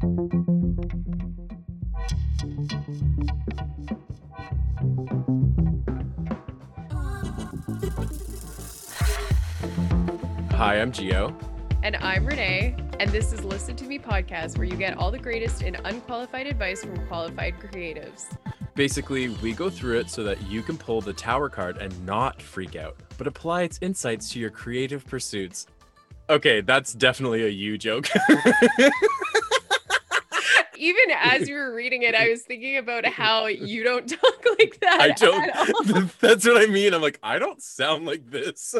Hi, I'm Gio. And I'm Renee, and this is Listen to Me podcast, where you get all the greatest and unqualified advice from qualified creatives. Basically, we go through it so that you can pull the tower card and not freak out, but apply its insights to your creative pursuits. Okay, that's definitely a you joke. Even as you were reading it, I was thinking about how you don't talk like that. I don't. That's what I mean. I'm like, I don't sound like this.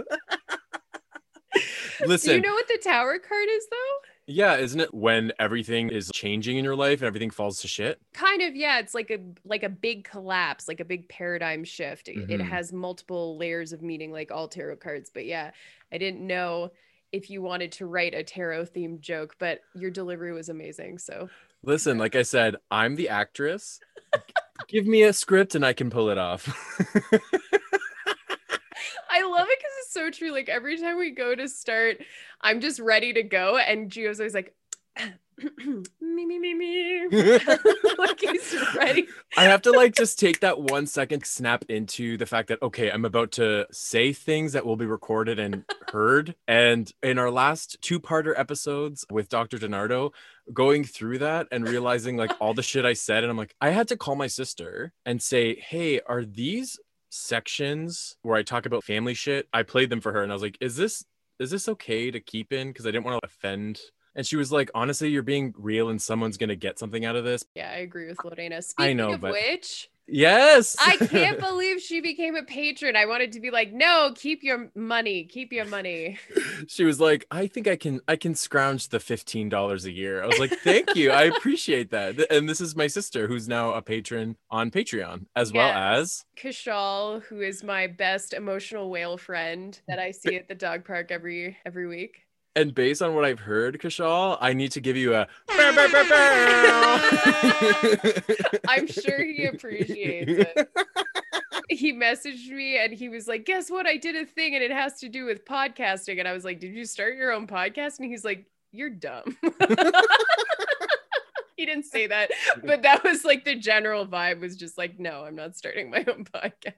Listen, Do you know what the tower card is, though? yeah, isn't it when everything is changing in your life and everything falls to shit? kind of yeah it's like a like a big collapse like a big paradigm shift It- it mm-hmm. has multiple layers of meaning like all tarot cards but yeah i didn't know if you wanted to write a tarot themed joke but your delivery was amazing so Listen, like I said, I'm the actress. Give me a script and I can pull it off. i love it because it's so true like every time we go to start i'm just ready to go and gio's always like me me me me like he's ready I have to like just take that one second, snap into the fact that okay, I'm about to say things that will be recorded and heard. And in our last two-parter episodes with Dr. Donardo, going through that and realizing like all the shit I said, and I'm like, I had to call my sister and say, Hey, are these sections where I talk about family shit? I played them for her and I was like, Is this is this okay to keep in? Because I didn't want to offend. And she was like, honestly, you're being real and someone's gonna get something out of this. yeah i agree with lorena speaking know, of but- which Yes. I can't believe she became a patron. I wanted to be like, no, keep your money, keep your money. she was like i think i can i can scrounge the $15 a year i was like thank you i appreciate that and this is my sister who's now a patron on patreon as well as Kishal, who is my best emotional whale friend that I see at the dog park every every week. And based on what i've heard kashal i need to give you a I'm sure he appreciates it. He messaged me and he was like, Guess what? I did a thing and it has to do with podcasting. And I was like, Did you start your own podcast? And he's like, You're dumb. he didn't say that, but that was like the general vibe was just like, No, I'm not starting my own podcast.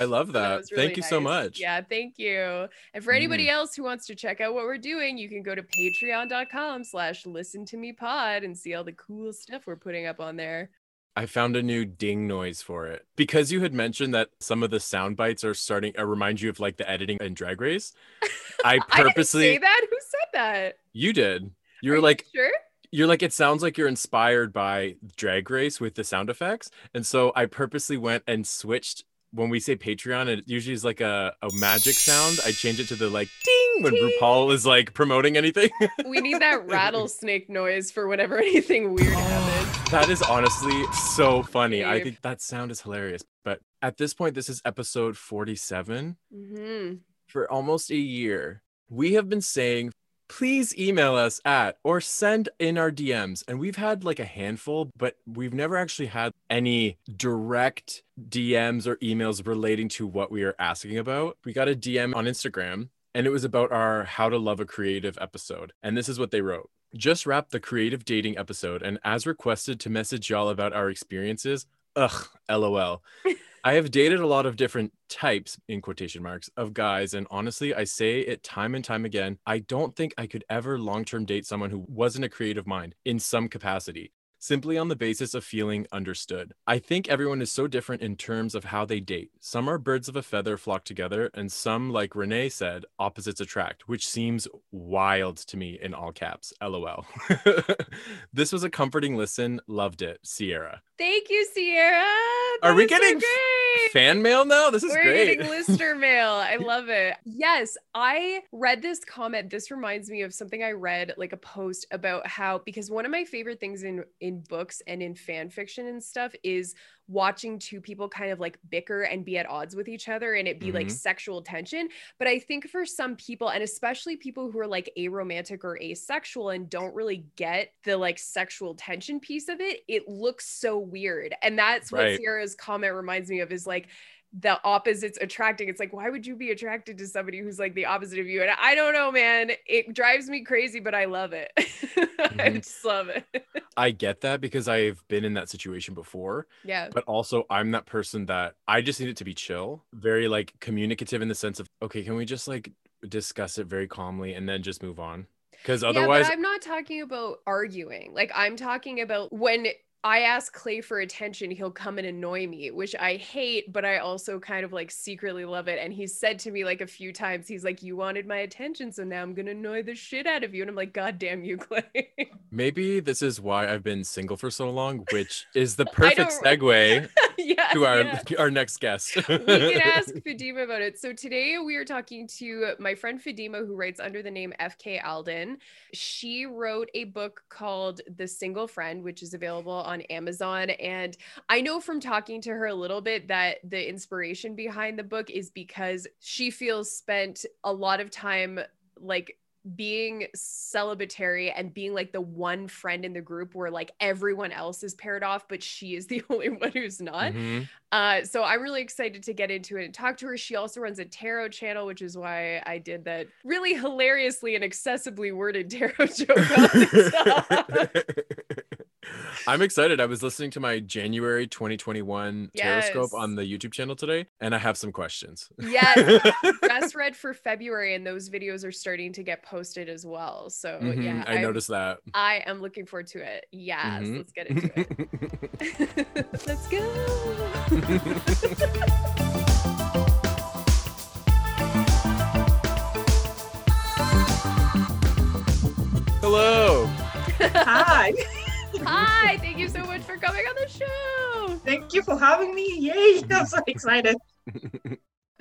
I love So that really thank you so much Yeah, thank you. And for anybody mm. else who wants to check out what we're doing, you can go to patreon.com slash listen to me pod and see all the cool stuff we're putting up on there. i found a new ding noise for it because you had mentioned that some of the sound bites are starting to remind you of like the editing in drag race i I purposely say that. Who said that? you did you Are were like sure? you're like it sounds like you're inspired by drag race with the sound effects and so i purposely went and switched when we say patreon it usually is like a, a magic sound. I change it to the like ding when Ding. rupaul is like promoting anything. We need that rattlesnake noise for whenever anything weird happens. that is honestly so funny. I think that sound is hilarious but at this point this is episode 47 hmm for almost a year, we have been saying, please email us at or send in our DMs. And we've had like a handful, but we've never actually had any direct DMs or emails relating to what we are asking about. We got a DM on Instagram and it was about our How to Love a Creative episode. And this is what they wrote. Just wrapped the creative dating episode, and as requested to message y'all about our experiences, ugh, lol. I have dated a lot of different types, in quotation marks, of guys. And honestly, I say it time and time again. I don't think I could ever long term date someone who wasn't a creative mind in some capacity, simply on the basis of feeling understood. I think everyone is so different in terms of how they date. Some are birds of a feather flock together, and some, like Renee said, opposites attract, which seems wild to me in all caps. LOL. this was a comforting listen. Loved it. Sierra. Thank you, Sierra. Are we so getting great. Fan mail now? This is We're great. getting listener mail. I love it. Yes, I read this comment. This reminds me of something I read, like a post about how because one of my favorite things in in books and in fan fiction and stuff is watching two people kind of like bicker and be at odds with each other and it be like Mhm. sexual tension. But I think for some people, and especially people who are like aromantic or asexual and don't really get the like sexual tension piece of it, it looks so weird. And that's what Right. Sierra's comment reminds me of is like the opposites attracting. It's like, why would you be attracted to somebody who's like the opposite of you? And I don't know, man. It drives me crazy, but I love it. Mm-hmm. I just love it. I get that because I've been in that situation before. Yeah. But also, I'm that person that I just need it to be chill, very like communicative in the sense of, okay, can we just like discuss it very calmly and then just move on? Because otherwise, yeah, I'm not talking about arguing. Like, I'm talking about when I ask Clay for attention, he'll come and annoy me, which I hate, but I also kind of like secretly love it. And he's said to me like a few times, he's like, You wanted my attention, so now I'm gonna annoy the shit out of you. And I'm like, God damn you, Clay. Maybe this is why I've been single for so long, which is the perfect segue yes, to our, yeah. our next guest. we can ask Fadima about it. So today we are talking to my friend Fadima, who writes under the name FK Alden. She wrote a book called The Single Friend, which is available on Amazon. And I know from talking to her a little bit that the inspiration behind the book is because she feels spent a lot of time like being celibatary and being like the one friend in the group where like everyone else is paired off but she is the only one who's not. Mm-hmm. uh so i'm really excited to get into it and talk to her. She also runs a tarot channel which is why i did that really hilariously and accessibly worded tarot joke I'm excited. I was listening to my January 2021 yes. Taroscope on the YouTube channel today, and I have some questions. Yes, just read for February, and those videos are starting to get posted as well. So mm-hmm, yeah, I I'm, noticed that. I am looking forward to it. Yes, mm-hmm. let's get into it. let's go. Hello. Hi. Hi, thank you so much for coming on the show. Thank you for having me. Yay, I'm so excited.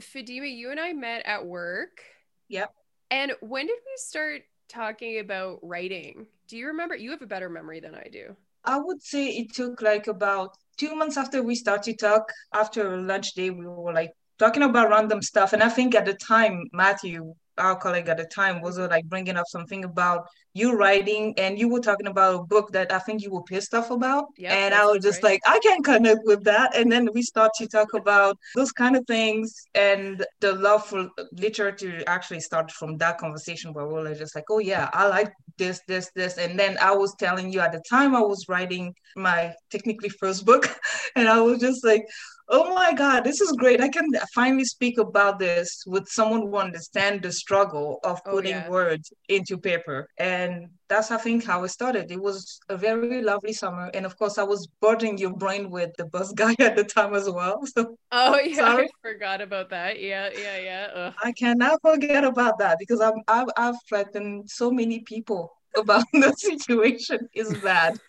Fadima, you and I met at work. Yep. And when did we start talking about writing? Do you remember? You have a better memory than I do. I would say it took like about two months after we started talk. After lunch day, we were like talking about random stuff. And I think at the time, Matthew our colleague at the time was like bringing up something about you writing and you were talking about a book that I think you were pissed off about. Yep, and I was just like, I can connect with that. And then we start to talk about those kind of things and the love for literature actually started from that conversation where we were just like, oh yeah, I like this, this, this. And then I was telling you at the time I was writing my technically first book. And I was just like, oh my god this is great. I can finally speak about this with someone who understands the struggle of oh, putting oh, yeah. words into paper. And that's i think how it started. It was a very lovely summer. And of course i was burdening your brain with the bus guy at the time as well. So oh yeah sorry. i forgot about that. Yeah yeah yeah. Ugh. i cannot forget about that because i'm i've, I've threatened so many people about the situation. Is bad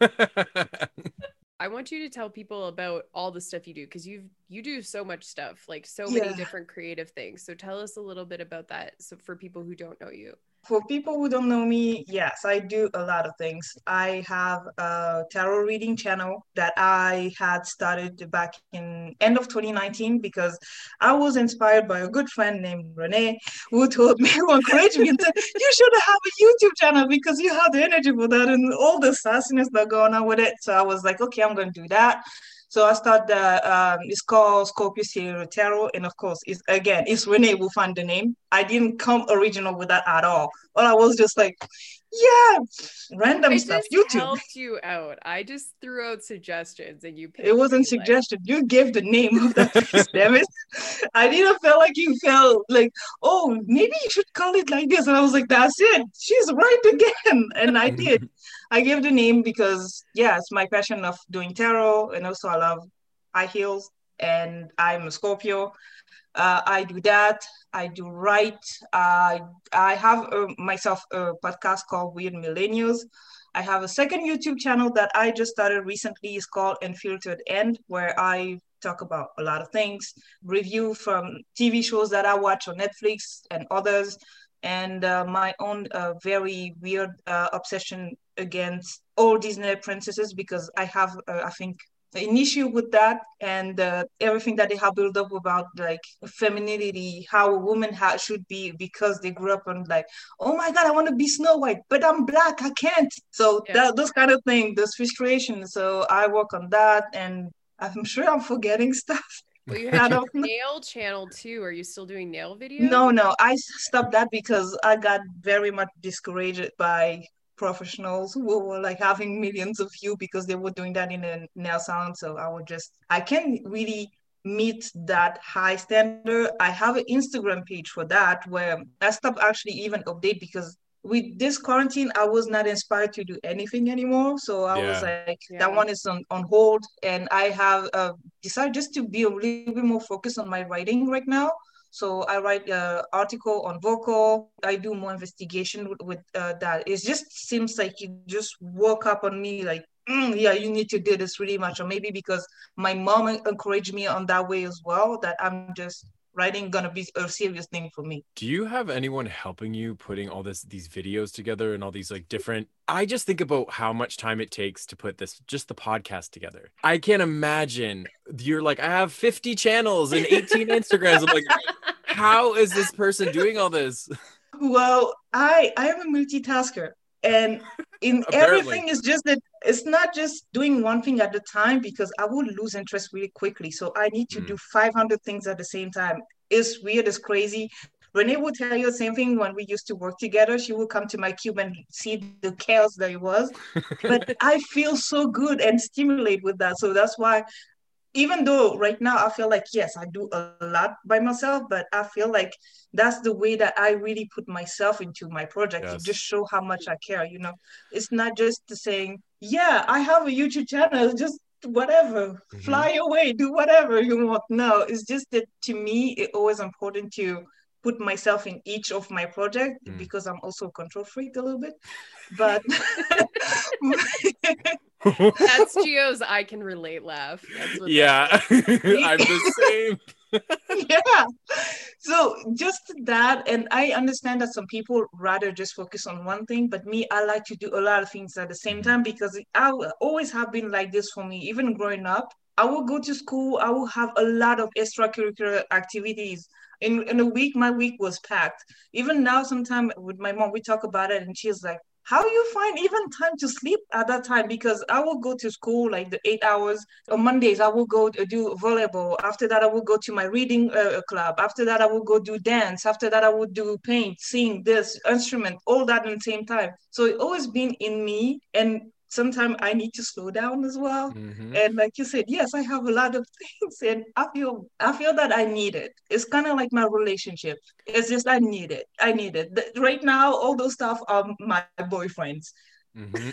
I want you to tell people about all the stuff you do because you've you do so much stuff, like so many different creative things. So tell us a little bit about that so for people who don't know you for people who don't know me, yes, I do a lot of things. I have a tarot reading channel that I had started back in end of 2019 because I was inspired by a good friend named Renee who told me, who encouraged me and said, you should have a YouTube channel because you have the energy for that and all the sassiness that going on with it. So I was like, okay, I'm going to do that. So I started, um, it's called Scorpio Stiletto Tarot. And of course, it's again, it's Renee will find the name. I didn't come original with that at all. But I was just like, yeah, random I stuff. Just YouTube helped you out. I just threw out suggestions and you. It wasn't suggestion. Like... You gave the name of that piece. damn it! I didn't feel like you felt like, oh, maybe you should call it like this. And I was like, that's it. She's right again, and I did. I gave the name because yeah, it's my passion of doing tarot, and also I love high heels, and I'm a Scorpio. Uh, I do that. I do write. Uh, I have uh, myself a podcast called Weird Millennials. I have a second YouTube channel that I just started recently. It's called Unfiltered End, where I talk about a lot of things, review from TV shows that I watch on Netflix and others, and uh, my own uh, very weird uh, obsession against all Disney princesses because I have, uh, I think, an issue with that and uh, everything that they have built up about like femininity, how a woman ha- should be because they grew up on like, oh my God, I want to be Snow White, but I'm black, I can't. So yeah. that, those kind of things, those frustrations. So I work on that and I'm sure I'm forgetting stuff. Well, you had don't- nail channel too. Are you still doing nail videos? No, no, I stopped that because I got very much discouraged by professionals who were like having millions of views because they were doing that in a nail salon. So I would just, I can't really meet that high standard. I have an Instagram page for that where I stopped actually even update because with this quarantine, I was not inspired to do anything anymore. So I was like, Yeah. that one is on, on hold. And I have uh, decided just to be a little bit more focused on my writing right now. So I write an article on vocal. I do more investigation with, with uh, that. It just seems like you just woke up on me like, "Mm, yeah, you need to do this really much. Or maybe because my mom encouraged me on that way as well, that I'm just writing gonna be a serious thing for me. Do you have anyone helping you putting all this these videos together and all these like different I just think about how much time it takes to put this just the podcast together. I can't imagine you're like I have 50 channels and 18 Instagrams. I'm like how is this person doing all this? Well, I I am a multitasker, and in Apparently. everything is just that it's not just doing one thing at a time because I would lose interest really quickly. So I need to Mm. do 500 things at the same time. It's weird, it's crazy. Renee would tell you the same thing when we used to work together. She would come to my cube and see the chaos that it was. But I feel so good and stimulate with that. So that's why even though right now I feel like yes, I do a lot by myself, but I feel like that's the way that I really put myself into my project Yes. to just show how much I care. You know, it's not just the saying, yeah, I have a YouTube channel, just whatever, Mhm. fly away, do whatever you want. No, it's just that to me, it's always important to put myself in each of my project Mm. because I'm also a control freak a little bit. But That's Gio's I can relate laugh. That's what yeah. I'm the same. yeah. So just that, and I understand that some people rather just focus on one thing, but me, I like to do a lot of things at the same Mhm. time because I always have been like this for me. Even growing up, I will go to school. I will have a lot of extracurricular activities. In in a week, my week was packed. Even now, sometimes with my mom, we talk about it, and she's like. How you find even time to sleep at that time? Because I will go to school like the eight hours, on Mondays, I will go do volleyball. After that, I will go to my reading uh, club. After that, I will go do dance. After that, I will do paint, sing, this instrument, all that in the same time. So it always been in me. And sometimes I need to slow down as well. Mhm. And like you said, yes, I have a lot of things, and I feel I feel that I need it. It's kind of like my relationship. It's just I need it. I need it. Th- Right now, all those stuff are my boyfriends. Mhm.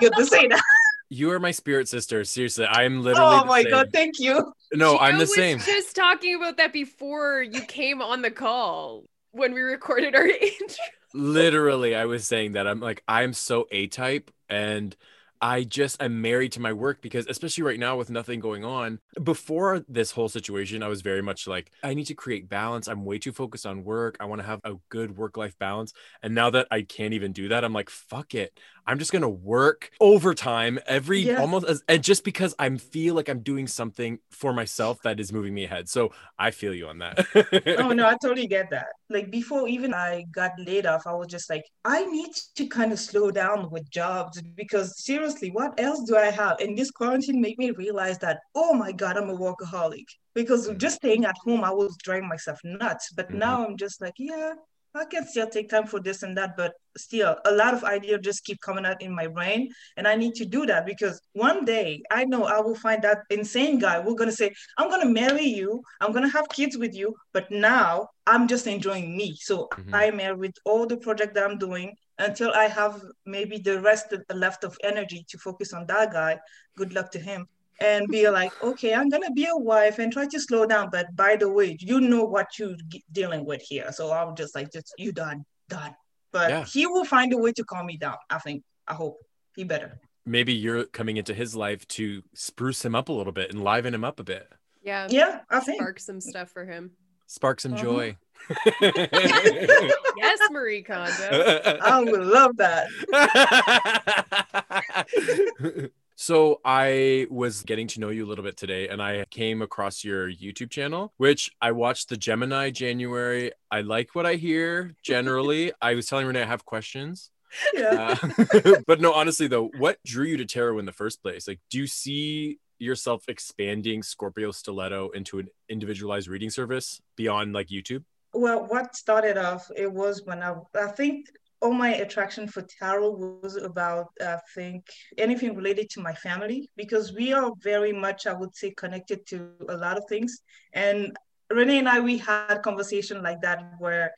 Good to say that. You are my spirit sister. Seriously, I'm literally Oh the my same. god, thank you. No, I'm the was same. Just talking about that before you came on the call when we recorded our intro. Literally i was saying that i'm like i'm so a type and i just i'm married to my work because especially right now with nothing going on before this whole situation i was very much like i need to create balance. I'm way too focused on work. I want to have a good work life balance. And now that i can't even do that i'm like fuck it i'm just gonna work overtime every Yeah. almost as and just because i'm feel like i'm doing something for myself that is moving me ahead so i feel you on that oh no, I totally get that. Like before even I got laid off, I was just like, I need to kind of slow down with jobs because seriously, what else do I have? And this quarantine made me realize that, oh my God, I'm a workaholic. Because Mhm. just staying at home, I was driving myself nuts. But Mhm. now I'm just like, yeah, I can still take time for this and that, but still a lot of ideas just keep coming out in my brain. And I need to do that because one day I know I will find that insane guy. We're gonna say, I'm gonna marry you, I'm gonna have kids with you, but now I'm just enjoying me. So Mhm. I'm here with all the project that I'm doing until I have maybe the rest of, left of energy to focus on that guy. Good luck to him. And be like, okay, I'm gonna be a wife and try to slow down. But by the way, you know what you're dealing with here. So I'm just like, just you done, done. But Yeah. he will find a way to calm me down. I think. I hope he better. maybe you're coming into his life to spruce him up a little bit and liven him up a bit Yeah. Yeah, I think. Spark some stuff for him. spark some Uh-huh. joy Yes, Marie Kondo. I would love that. so I was getting to know you a little bit today and I came across your YouTube channel, which I watched the Gemini January. I like what I hear generally. I was telling Renee I have questions. Yeah. Uh, but no, honestly though, what drew you to tarot in the first place? Like, do you see yourself expanding Scorpio Stiletto into an individualized reading service beyond like YouTube? Well, what started off, it was when I, I think all my attraction for tarot was about, I think, anything related to my family, because we are very much, I would say, connected to a lot of things. And Renee and I, we had conversation like that where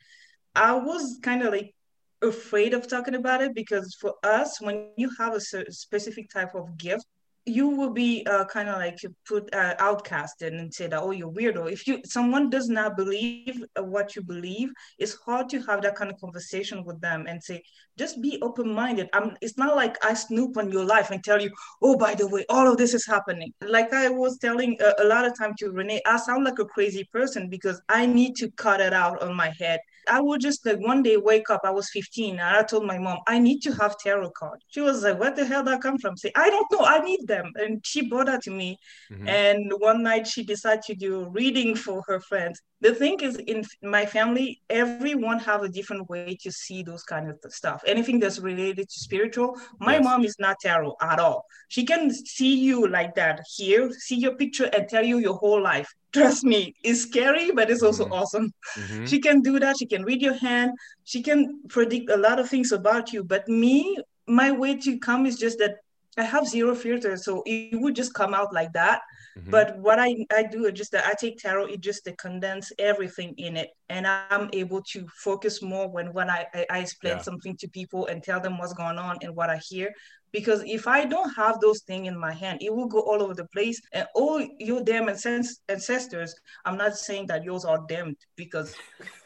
I was kind of like afraid of talking about it because for us, when you have a specific type of gift, you will be uh, kind of like put uh, outcasted and say that oh you're weirdo. If you someone does not believe what you believe it's hard to have that kind of conversation with them and say just be open-minded. I'm, it's not like i snoop on your life and tell you oh by the way all of this is happening. Like i was telling a, a lot of time to renee i sound like a crazy person because i need to cut it out on my head I would just like one day wake up. I was 15 and I told my mom, I need to have tarot cards. She was like, Where the hell that come from? Say, I don't know. I need them. And she brought that to me. Mm-hmm. And one night she decided to do a reading for her friends. The thing is, in my family, everyone have a different way to see those kind of stuff. Anything that's related to spiritual. My yes. mom is not tarot at all. She can see you like that here, see your picture, and tell you your whole life trust me, it's scary, but it's also mm-hmm. awesome. Mm-hmm. She can do that. She can read your hand. She can predict a lot of things about you. But me, my way to come is just that I have zero filter, so it would just come out like that. Mm-hmm. But what I, I do is just that I take tarot, it just to condense everything in it, and I'm able to focus more when when I I, I explain yeah. something to people and tell them what's going on and what I hear because if I don't have those things in my hand, it will go all over the place. And all your damn ancestors, I'm not saying that yours are damned because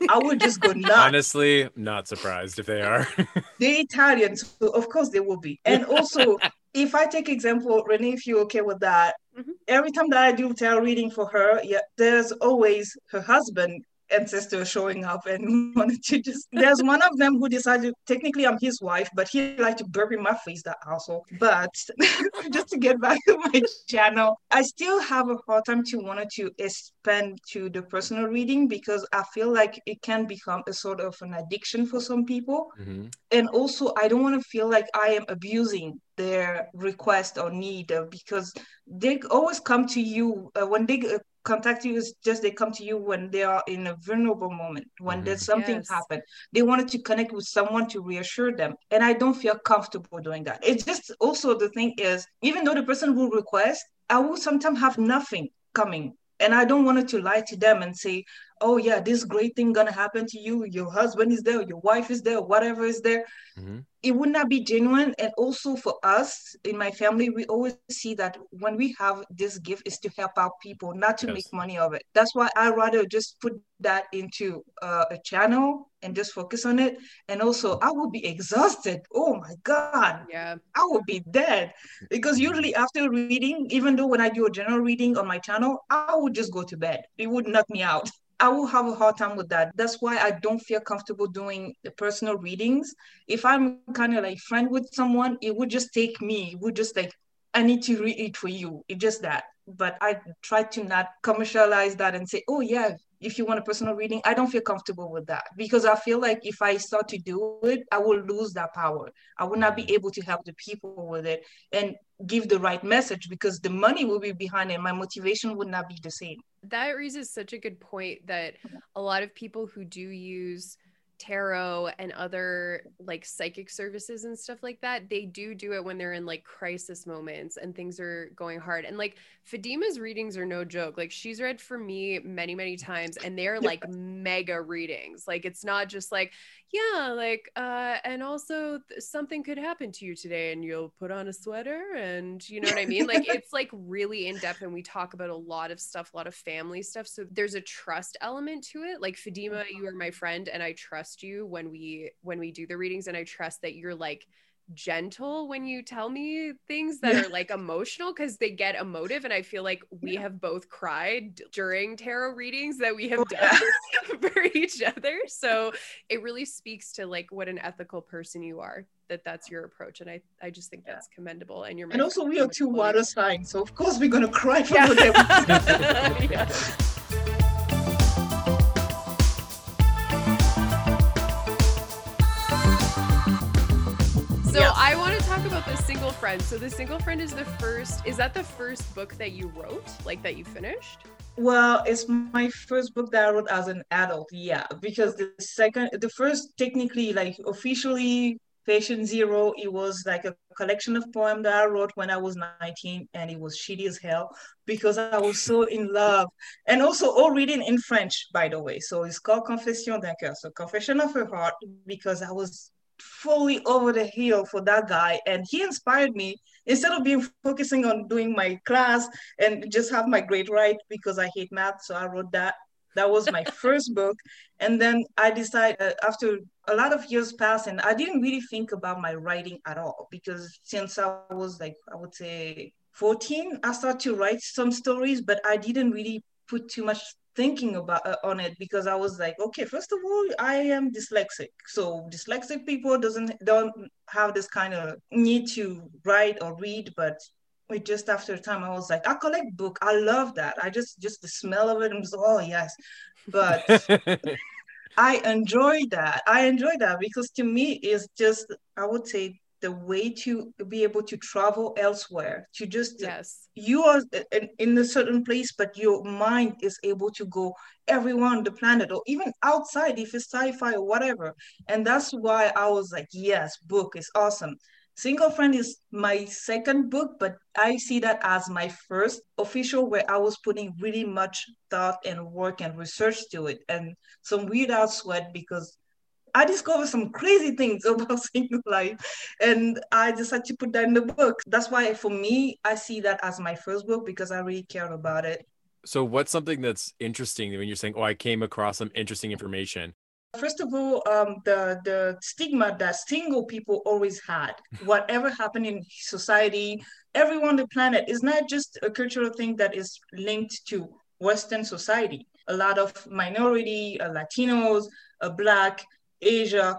I would just go nuts. Honestly, not surprised if they are. the Italians, so of course they will be. And also, if I take example, Renee, if you're okay with that, mm-hmm. every time that I do tarot reading for her, yeah, there's always her husband ancestor showing up and wanted to just there's one of them who decided technically I'm his wife, but he liked to burp in my face that asshole. But just to get back to my channel, I still have a hard time to want to expand to the personal reading because I feel like it can become a sort of an addiction for some people. Mm-hmm. And also I don't want to feel like I am abusing their request or need because they always come to you uh, when they uh, contact you is just they come to you when they are in a vulnerable moment when mm-hmm. there's something yes. happen they wanted to connect with someone to reassure them and i don't feel comfortable doing that it's just also the thing is even though the person will request i will sometimes have nothing coming and i don't want to lie to them and say oh yeah this great thing gonna happen to you. Your husband is there your wife is there whatever is there. Mm-hmm. it would not be genuine. And also for us in my family we always see that when we have this gift is to help out people not to yes. make money of it. That's why i rather just put that into uh, a channel and just focus on it. And also i would be exhausted. Oh my god. Yeah. I would be dead. Because usually after reading even though when i do a general reading on my channel i would just go to bed. It would knock me out I will have a hard time with that. That's why I don't feel comfortable doing the personal readings. If I'm kind of like friend with someone, it would just take me. It would just like I need to read it for you. It's just that. But I try to not commercialize that and say, oh yeah, if you want a personal reading, I don't feel comfortable with that because I feel like if I start to do it, I will lose that power. I will not be mm-hmm. able to help the people with it and give the right message because the money will be behind it. My motivation would not be the same. That raises such a good point that a lot of people who do use tarot and other like psychic services and stuff like that they do do it when they're in like crisis moments and things are going hard and like Fadima's readings are no joke like she's read for me many many times and they're like mega readings like it's not just like yeah like uh and also th- something could happen to you today and you'll put on a sweater and you know what i mean? Like it's like really in depth and we talk about a lot of stuff a lot of family stuff so there's a trust element to it. Like fadima you are my friend and i trust you when we when we do the readings and i trust that you're like gentle when you tell me things that are like emotional because they get emotive and i feel like we have both cried during tarot readings that we have oh, done for each other so it really speaks to like what an ethical person you are that that's your approach and i i just think that's commendable and you're and also we are two water signs so of course we're gonna cry for yeah. the single friend. So the single friend is the first. Is that the first book that you wrote, like that you finished? Well, it's my first book that I wrote as an adult, yeah. Because the second, the first, technically, like officially, Patient Zero, it was like a collection of poems that I wrote when I was 19, and it was shitty as hell because I was so in love. And also, all written in French, by the way. So it's called Confession d'un cœur, so Confession of a Heart, because I was fully over the hill for that guy, and he inspired me instead of being focusing on doing my class and just have my grade right because I hate math. So I wrote that. That was my first book. And then I decided uh, after a lot of years passed and I didn't really think about my writing at all because since I was like, I would say 14, I started to write some stories, but I didn't really put too much thinking about uh, on it because I was like, okay, first of all, I am dyslexic. So dyslexic people doesn't don't have this kind of need to write or read, but it just after a time I was like, I collect book. I love that. I just just the smell of it. I'm just oh yes. But I enjoy that. I enjoy that because to me it's just I would say the way to be able to travel elsewhere to just Yes. you are in, in a certain place but your mind is able to go everywhere on the planet or even outside if it's sci-fi or whatever. And that's why i was like yes book is awesome. Single friend is my second book but i see that as my first official where i was putting really much thought and work and research to it. And some weird out sweat because I discovered some crazy things about single life and I decided to put that in the book. That's why for me, I see that as my first book because I really cared about it. So, what's something that's interesting when you're saying, "Oh, I came across some interesting information"? First of all, um, the the stigma that single people always had, whatever happened in society, everyone on the planet is not just a cultural thing that is linked to Western society. A lot of minority, uh, Latinos, uh, Black, Asia.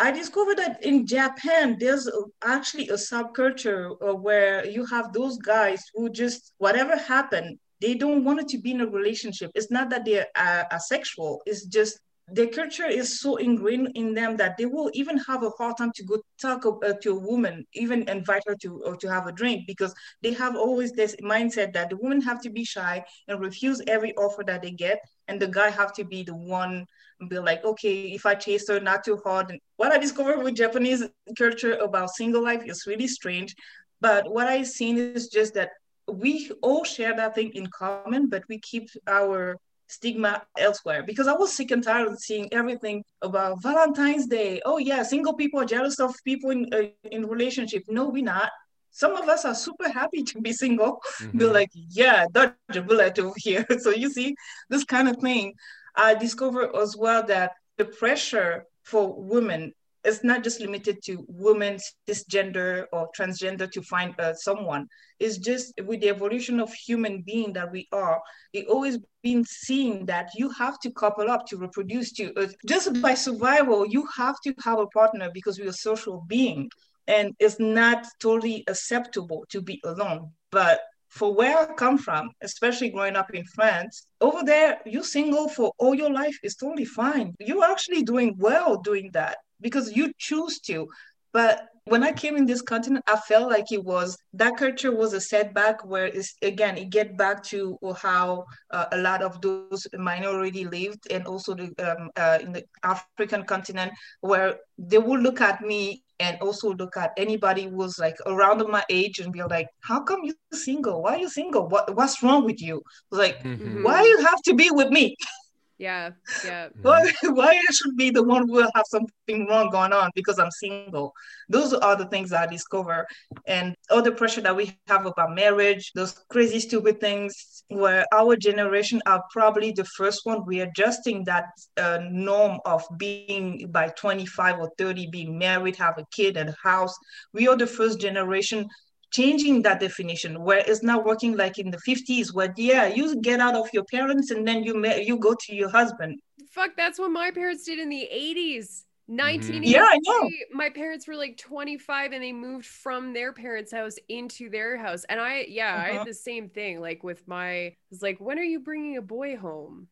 I discovered that in Japan, there's actually a subculture uh, where you have those guys who just, whatever happened, they don't want to be in a relationship. It's not that they're uh, asexual, it's just their culture is so ingrained in them that they will even have a hard time to go talk uh, to a woman, even invite her to or to have a drink because they have always this mindset that the women have to be shy and refuse every offer that they get, and the guy have to be the one be like, okay, if I chase her, not too hard. And what I discovered with Japanese culture about single life is really strange. But what I've seen is just that we all share that thing in common, but we keep our stigma elsewhere because I was sick and tired of seeing everything about Valentine's Day. Oh yeah, single people are jealous of people in uh, in relationship. No, we're not. Some of us are super happy to be single. Mm-hmm. They're like, yeah, dodge a bullet over here. so you see this kind of thing. I discovered as well that the pressure for women is not just limited to women cisgender or transgender to find uh, someone. It's just with the evolution of human being that we are it always been seen that you have to couple up to reproduce to uh, just by survival you have to have a partner because we're social being. And it's not totally acceptable to be alone. But for where I come from, especially growing up in France, over there, you single for all your life is totally fine. You're actually doing well doing that because you choose to. But when I came in this continent, I felt like it was that culture was a setback where it's again, it get back to how uh, a lot of those minority lived and also the, um, uh, in the African continent where they would look at me and also look at anybody who was like around my age and be like, how come you single? Why are you single? What what's wrong with you? Like, mm-hmm. why you have to be with me? Yeah, yeah. Why, why should be the one who will have something wrong going on because I'm single? Those are the things I discover. And all the pressure that we have about marriage, those crazy, stupid things, where our generation are probably the first one readjusting that uh, norm of being by 25 or 30, being married, have a kid and a house. We are the first generation changing that definition where it's not working like in the 50s where yeah you get out of your parents and then you you go to your husband fuck that's what my parents did in the 80s 1983 mm-hmm. yeah i know my parents were like 25 and they moved from their parents house into their house and i yeah uh-huh. i had uh-huh. the same thing like with my it's like when are you bringing a boy home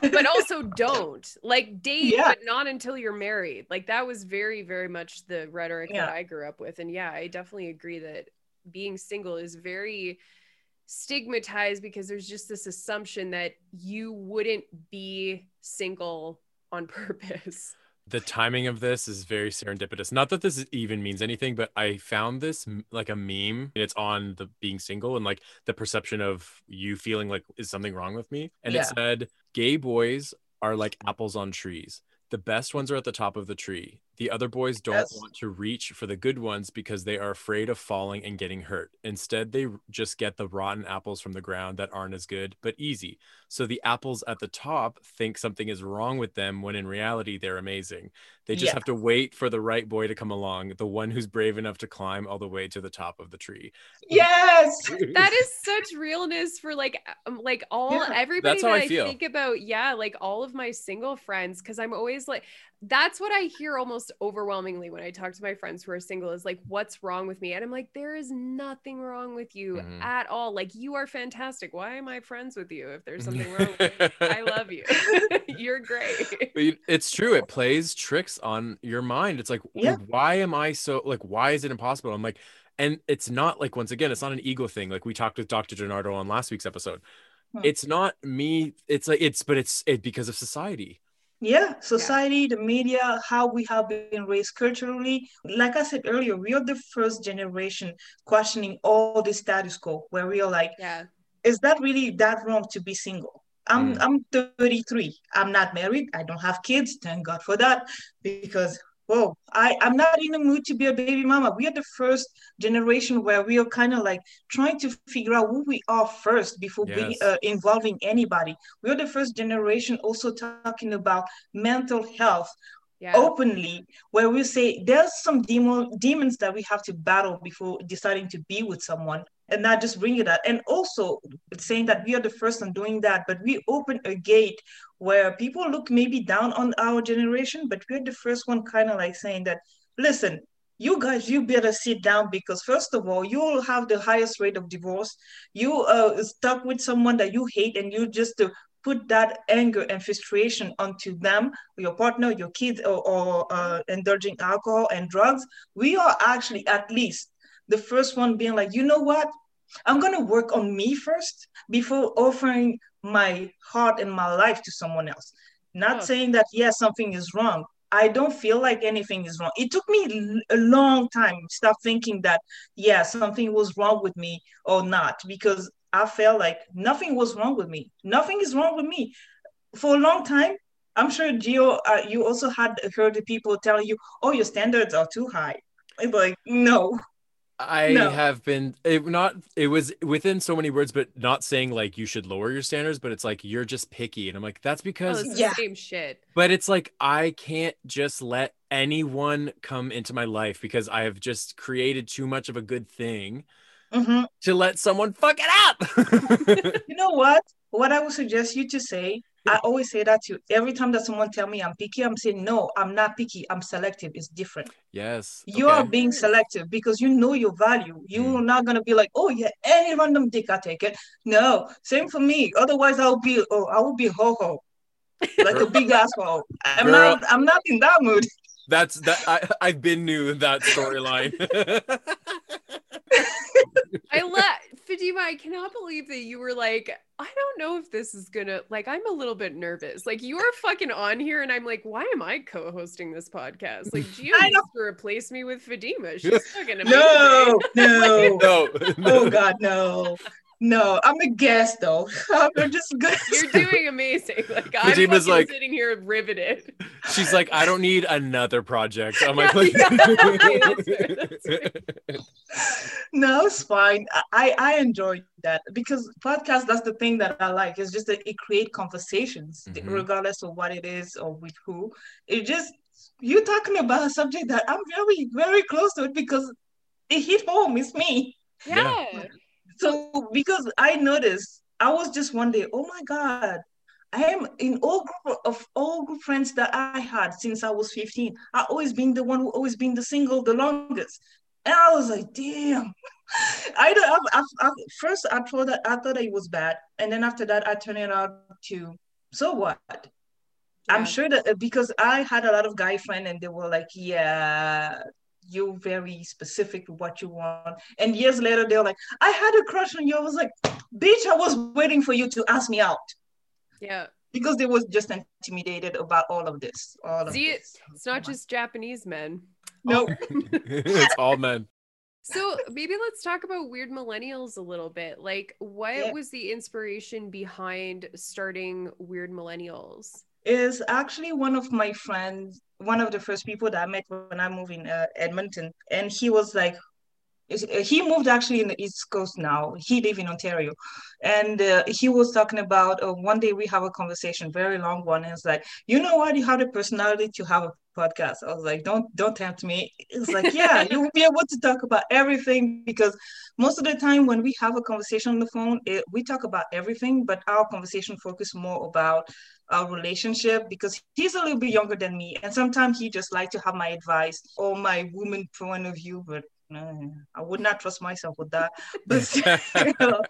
but also don't like date Yeah. but not until you're married like that was very very much the rhetoric that i grew up with and yeah i definitely agree that being single is very stigmatized because there's just this assumption that you wouldn't be single on purpose the timing of this is very serendipitous. Not that this even means anything, but I found this like a meme. It's on the being single and like the perception of you feeling like is something wrong with me. And Yeah. it said, "Gay boys are like apples on trees. The best ones are at the top of the tree. The other boys don't Yes. want to reach for the good ones because they are afraid of falling and getting hurt. Instead, they just get the rotten apples from the ground that aren't as good, but easy. So the apples at the top think something is wrong with them when in reality they're amazing. They just Yeah. have to wait for the right boy to come along, the one who's brave enough to climb all the way to the top of the tree. Yes. that is such realness for like um, like all Yeah, everybody that's how that I I, feel. think about yeah like all of my single friends because i'm always like that's what i hear almost overwhelmingly when i talk to my friends who are single is like what's wrong with me and i'm like there is nothing wrong with you Mhm. at all like you are fantastic why am i friends with you if there's something wrong with you i love you you're great But it's true. It plays tricks on your mind. It's like, Yeah. why am I so like? Why is it impossible? I'm like, and it's not like once again, it's not an ego thing. Like we talked with Dr. Gennardo on last week's episode. Hmm. It's not me. It's like it's, but it's it because of society. Yeah, society, the media, how we have been raised culturally. Like I said earlier, we are the first generation questioning all the status quo, where we are like, yeah is that really that wrong to be single? I'm Mm. I'm 33. I'm not married. I don't have kids. Thank God for that. Because whoa, I, I'm not in the mood to be a baby mama. We are the first generation where we are kind of like trying to figure out who we are first before being Yes. uh, involving anybody. We are the first generation also talking about mental health yeah openly where we say there's some demon demons that we have to battle before deciding to be with someone and not just bring it out and also saying that we are the first on doing that but we open a gate where people look maybe down on our generation but we're the first one kind of like saying that listen you guys you better sit down because first of all you'll have the highest rate of divorce. You uh stuck with someone that you hate and you just uh, put that anger and frustration onto them your partner, your kids, or, or uh, indulging alcohol and drugs, we are actually at least the first one being like, you know what? I'm going to work on me first before offering my heart and my life to someone else. Not Oh. saying that, yes, something is wrong. I don't feel like anything is wrong. It took me a long time to stop thinking that, yeah, something was wrong with me or not, because I felt like nothing was wrong with me. Nothing is wrong with me. For a long time, I'm sure Gio, uh, you also had heard people telling you, "Oh, your standards are too high." I'm like, no, I No. have been it not it was within so many words, but not saying like you should lower your standards, but it's like you're just picky. And I'm like, that's oh, because it's the Yeah. same shit but it's like I can't just let anyone come into my life because I have just created too much of a good thing Mhm. to let someone fuck it up. You know what? What I would suggest you to say, I always say that to you. Every time that someone tell me I'm picky, I'm saying no, I'm not picky. I'm selective. It's different. yes. You are being selective because you know your value. You're hmm. not gonna be like, oh yeah, any random dick I take it. No, same for me. Otherwise, I'll be oh, I will be ho ho, like a big asshole. I'm Girl. not. I'm not in that mood. That's that I I've been new in that storyline. I let Fatima, I cannot believe that you were like, I don't know if this is gonna like I'm a little bit nervous. Like you are fucking on here and I'm like, why am I co-hosting this podcast? Like Gio I needs to replace me with Fatima. She's fucking amazing. No, no. no, Oh God, no, no. I'm a guest though. I'm just good. You're doing amazing. Like I'm Fatima's fucking like- sitting here riveted. She's like, I don't need another project. I'm Yeah, like, yeah, that's fair, that's fair. No, it's fine. I I enjoy that because podcast. That's the thing that I like. It's just that it create conversations, Mhm. regardless of what it is or with who. It just you talking about a subject that I'm very very close to it because it hit home. It's me. Yeah. So because I noticed, I was just one day, oh my God, I am in all group of all group friends that I had since I was 15. I always been the one who always been the single the longest. And I was like, damn. I don't I, I, I, first I thought that I thought it was bad. And then after that I turned it out to so what? Yeah. I'm sure that uh, because I had a lot of guy friends and they were like, yeah, you're very specific with what you want. And years later, they're like, I had a crush on you. I was like, bitch, I was waiting for you to ask me out Yeah. because they was just intimidated about all of this. All of this. it's not just Japanese men. no. it's all men. So maybe let's talk about weird millennials a little bit. Like, what Yeah. was the inspiration behind starting Weird Millennials? Is actually one of my friends, one of the first people that I met when I moved in uh, Edmonton, and he was like, he moved actually in the East Coast now. He live in Ontario, and uh, he was talking about uh, one day we have a conversation, very long one. And it's like, you know what? You have the personality to have a podcast. I was like, don't don't tempt me. It's like, yeah, you will be able to talk about everything because most of the time when we have a conversation on the phone, it, we talk about everything, but our conversation focus more about our relationship because he's a little bit younger than me, and sometimes he just like to have my advice or my woman point of view, but. Uh, I would not trust myself with that, but still,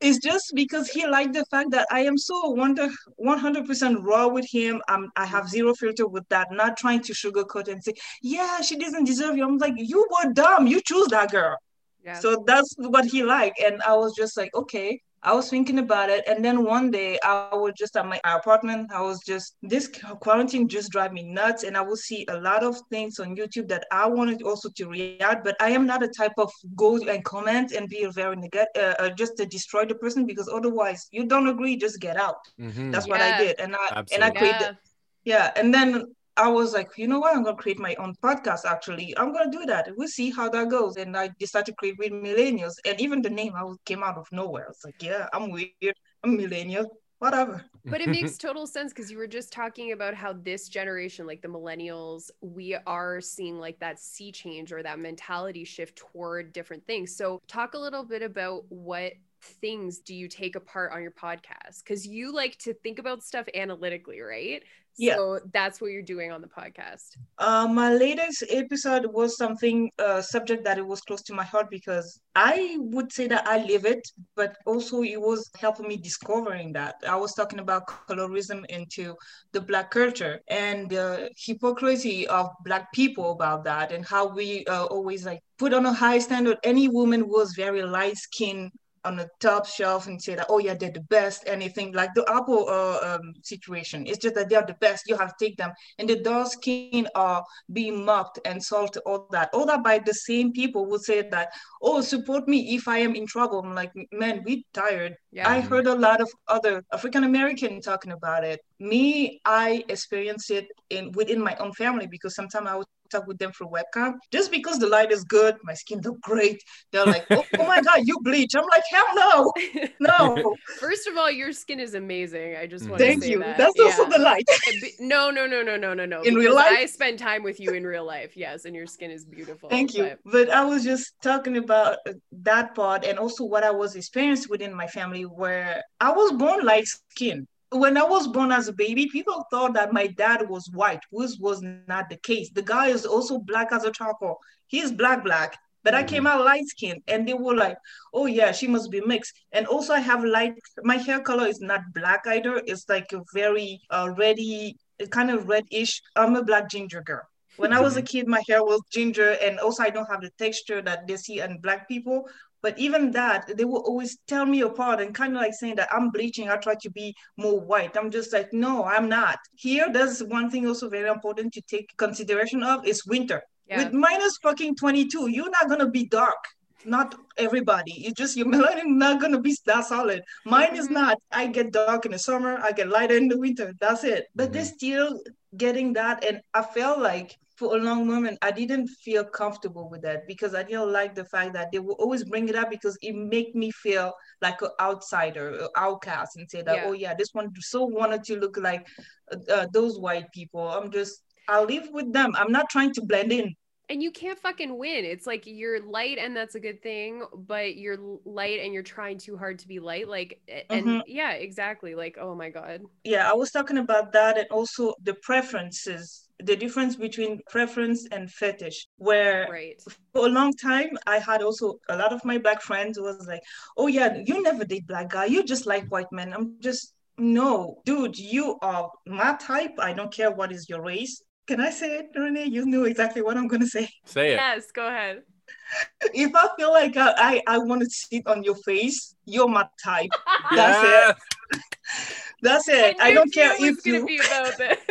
it's just because he liked the fact that I am so wonder 100% raw with him. Um, I have zero filter with that, not trying to sugarcoat and say, yeah, she doesn't deserve you. I'm like, you were dumb. You choose that girl. Yeah. So that's what he liked. And I was just like, okay. I was thinking about it. And then one day I was just at my apartment. I was just, this quarantine just drive me nuts. And I will see a lot of things on YouTube that I wanted also to react, but I am not a type of go and comment and be very negative, uh, uh, just to destroy the person because otherwise you don't agree, just get out. Mhm. That's what I did. And I, and I created, yeah. yeah. And then I was like, you know what? I'm gonna create my own podcast. Actually, I'm gonna do that. We'll see how that goes. And I decided to create with millennials, and even the name I was, came out of nowhere. It's like, yeah, I'm weird. I'm millennial. Whatever. But it makes total sense because you were just talking about how this generation, like the millennials, we are seeing like that sea change or that mentality shift toward different things. So, talk a little bit about what things do you take apart on your podcast? Because you like to think about stuff analytically, right? Yeah. So, that's what you're doing on the podcast. Uh, my latest episode was something uh, subject that it was close to my heart because I would say that I live it, but also it was helping me discovering that. I was talking about colorism into the black culture and the hypocrisy of black people about that and how we uh, always like put on a high standard. Any woman was very light skinned on the top shelf and say that, oh yeah, they're the best, anything like the Apple uh, um, situation. It's just that they're the best. You have to take them. And the dark skin are being mocked and salted, all that. All that by the same people who say that, oh, support me if I am in trouble. I'm like, man, we tired. Yeah. I heard a lot of other African American talking about it. Me, I experienced it in within my own family because sometimes I would talk with them through webcam. Just because the light is good, my skin look great. They're like, oh, oh my god, you bleach. I'm like, hell no, no. First of all, your skin is amazing. I just want to Thank say you. that. That's also the light. No, no, no, no, no, no, no. In real life? I spend time with you in real life. Yes, and your skin is beautiful. Thank you. but- But I was just talking about uh, that part and also what I was experienced within my family where I was born light skinned. When I was born as a baby, people thought that my dad was white, which was not the case. The guy is also black as a charcoal. He's black, black. But I came out light skinned and they were like, oh yeah, she must be mixed. And also I have light, my hair color is not black either. It's like a very uh, reddy, kind of reddish. I'm a black ginger girl. When I was a kid, my hair was ginger, and also I don't have the texture that they see in black people. But even that, they will always tell me apart and kind of like saying that I'm bleaching. I try to be more white. I'm just like, no, I'm not. Here, there's one thing also very important to take consideration of is winter. Yeah. With minus fucking 22, you're not gonna be dark. Not everybody. You just your melanin not gonna be that solid. Mine is Mhm. not. I get dark in the summer. I get lighter in the winter. That's it. But they're still getting that, and I felt like for a long moment I didn't feel comfortable with that because I didn't like the fact that they will always bring it up because it make me feel like an outsider, an outcast, and say that Yeah. oh yeah, this one so wanted to look like uh, uh, those white people. I'm just I'll live with them. I'm not trying to blend in. and you can't fucking win. It's like you're light and that's a good thing, but you're light and you're trying too hard to be light. Like, and Mhm. yeah, exactly. Like, oh my God. Yeah, I was talking about that and also the preferences, the difference between preference and fetish, where Right. for a long time I had also a lot of my black friends was like, oh yeah, you never date black guy, you just like white men. I'm just no, dude, you are my type. I don't care what is your race. Can I say it, Renee? You know exactly what I'm gonna say. Say it. Yes, go ahead. If I feel like I I, I want to sit on your face, you're my type. That's Yeah. it. That's it. I, knew don't care Tia was if gonna you.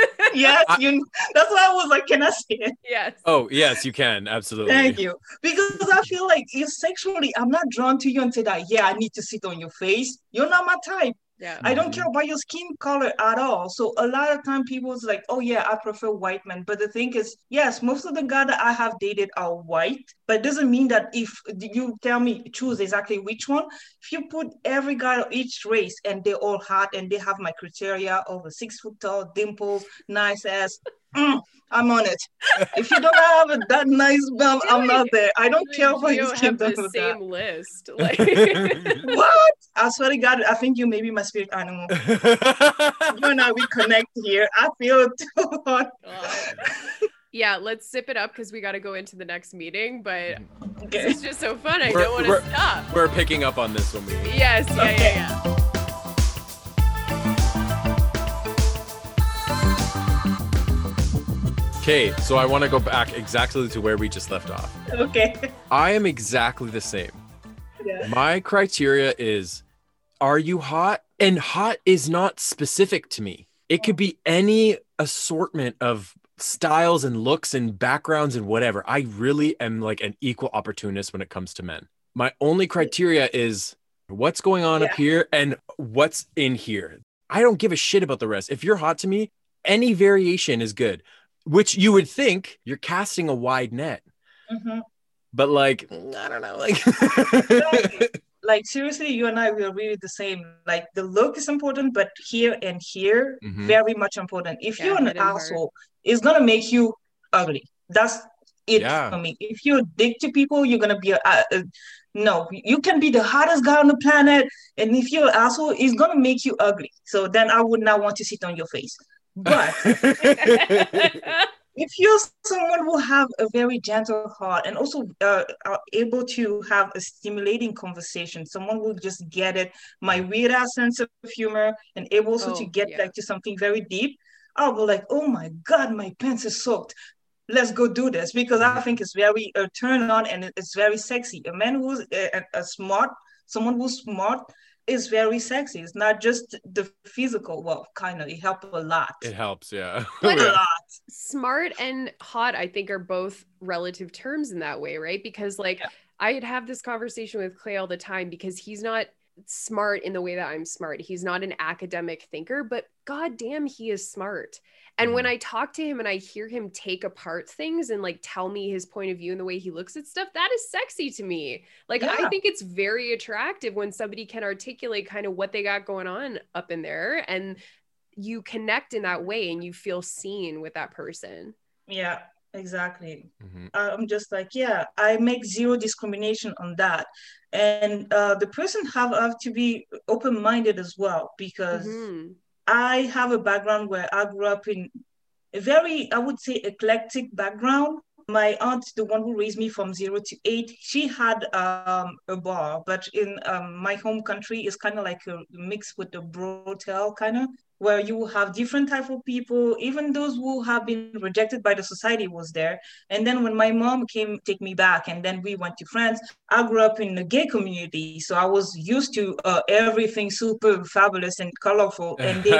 be about this. yes, I- you. That's why I was like, can I say it? yes. Oh yes, you can absolutely. Thank you. Because I feel like if sexually, I'm not drawn to you and say that, yeah, I need to sit on your face. You're not my type. Yeah. I don't Mhm. care about your skin color at all. So a lot of time people's like, oh yeah, I prefer white men. But the thing is, yes, most of the guys that I have dated are white, but it doesn't mean that if you tell me choose exactly which one, if you put every guy of each race and they're all hot and they have my criteria of a six foot tall, dimples, nice ass, mm, I'm on it. If you don't have a, that nice bum, I'm not there. I don't care about we your don't skin have the tone. with that. same list. Like What? I swear to God, I think you may be my spirit animal you and I we connect here. I feel too hot. Yeah, let's zip it up because we got to go into the next meeting. But Okay. this is just so fun. I We're- don't want to stop. We're picking up on this when we. Yes, yeah, Okay. yeah, yeah. Okay, so I want to go back exactly to where we just left off. Okay. I am exactly the same. Yeah. My criteria is are you hot? And hot is not specific to me. It could be any assortment of styles and looks and backgrounds and whatever. I really am like an equal opportunist when it comes to men. My only criteria is what's going on up here and what's in here. I don't give a shit about the rest. If you're hot to me, any variation is good, which you would think you're casting a wide net. Mhm. But like, I don't know. Like, Exactly. Like seriously, you and I we are really the same. Like the look is important, but here and here Mhm. very much important. If Yeah, you're an hidden part. asshole, it's gonna make you ugly. That's it Yeah. for me. If you're a dick to people, you're gonna be a, a, a- no. You can be the hottest guy on the planet, and if you're an asshole, it's gonna make you ugly. So then I would not want to sit on your face. But if you're someone who have a very gentle heart and also uh, are able to have a stimulating conversation someone will just get it my weird ass sense of humor and able also to Oh, get yeah. like to something very deep i'll be like oh my god my pants are soaked. Let's go do this because i think it's very uh, turn on and it's very sexy. A man who's a, a smart someone who's smart is very sexy. It's not just the physical well kind of it helps a lot. It helps, yeah. But- a lot. Smart and hot i think are both relative terms in that way right? Because like Yeah. i'd have this conversation with clay all the time because he's not smart in the way that i'm smart. He's not an academic thinker but god damn he is smart. And when Mhm. i talk to him and i hear him take apart things and like tell me his point of view and the way he looks at stuff that is sexy to me. Like i think it's very attractive when somebody can articulate kind of what they got going on up in there and you connect in that way and you feel seen with that person. Yeah, exactly. Mhm. I'm just like, yeah, I make zero discrimination on that. And uh, the person have, have to be open-minded as well because Mhm. I have a background where I grew up in a very, I would say, eclectic background. My aunt, the one who raised me from zero to eight, she had um, a bar, but in um, my home country, it's kind of like a mix with the brothel kind of, where you will have different type of people, even those who have been rejected by the society was there. And then when my mom came take me back, and then we went to France, I grew up in a gay community, so I was used to uh, everything super fabulous and colorful, and they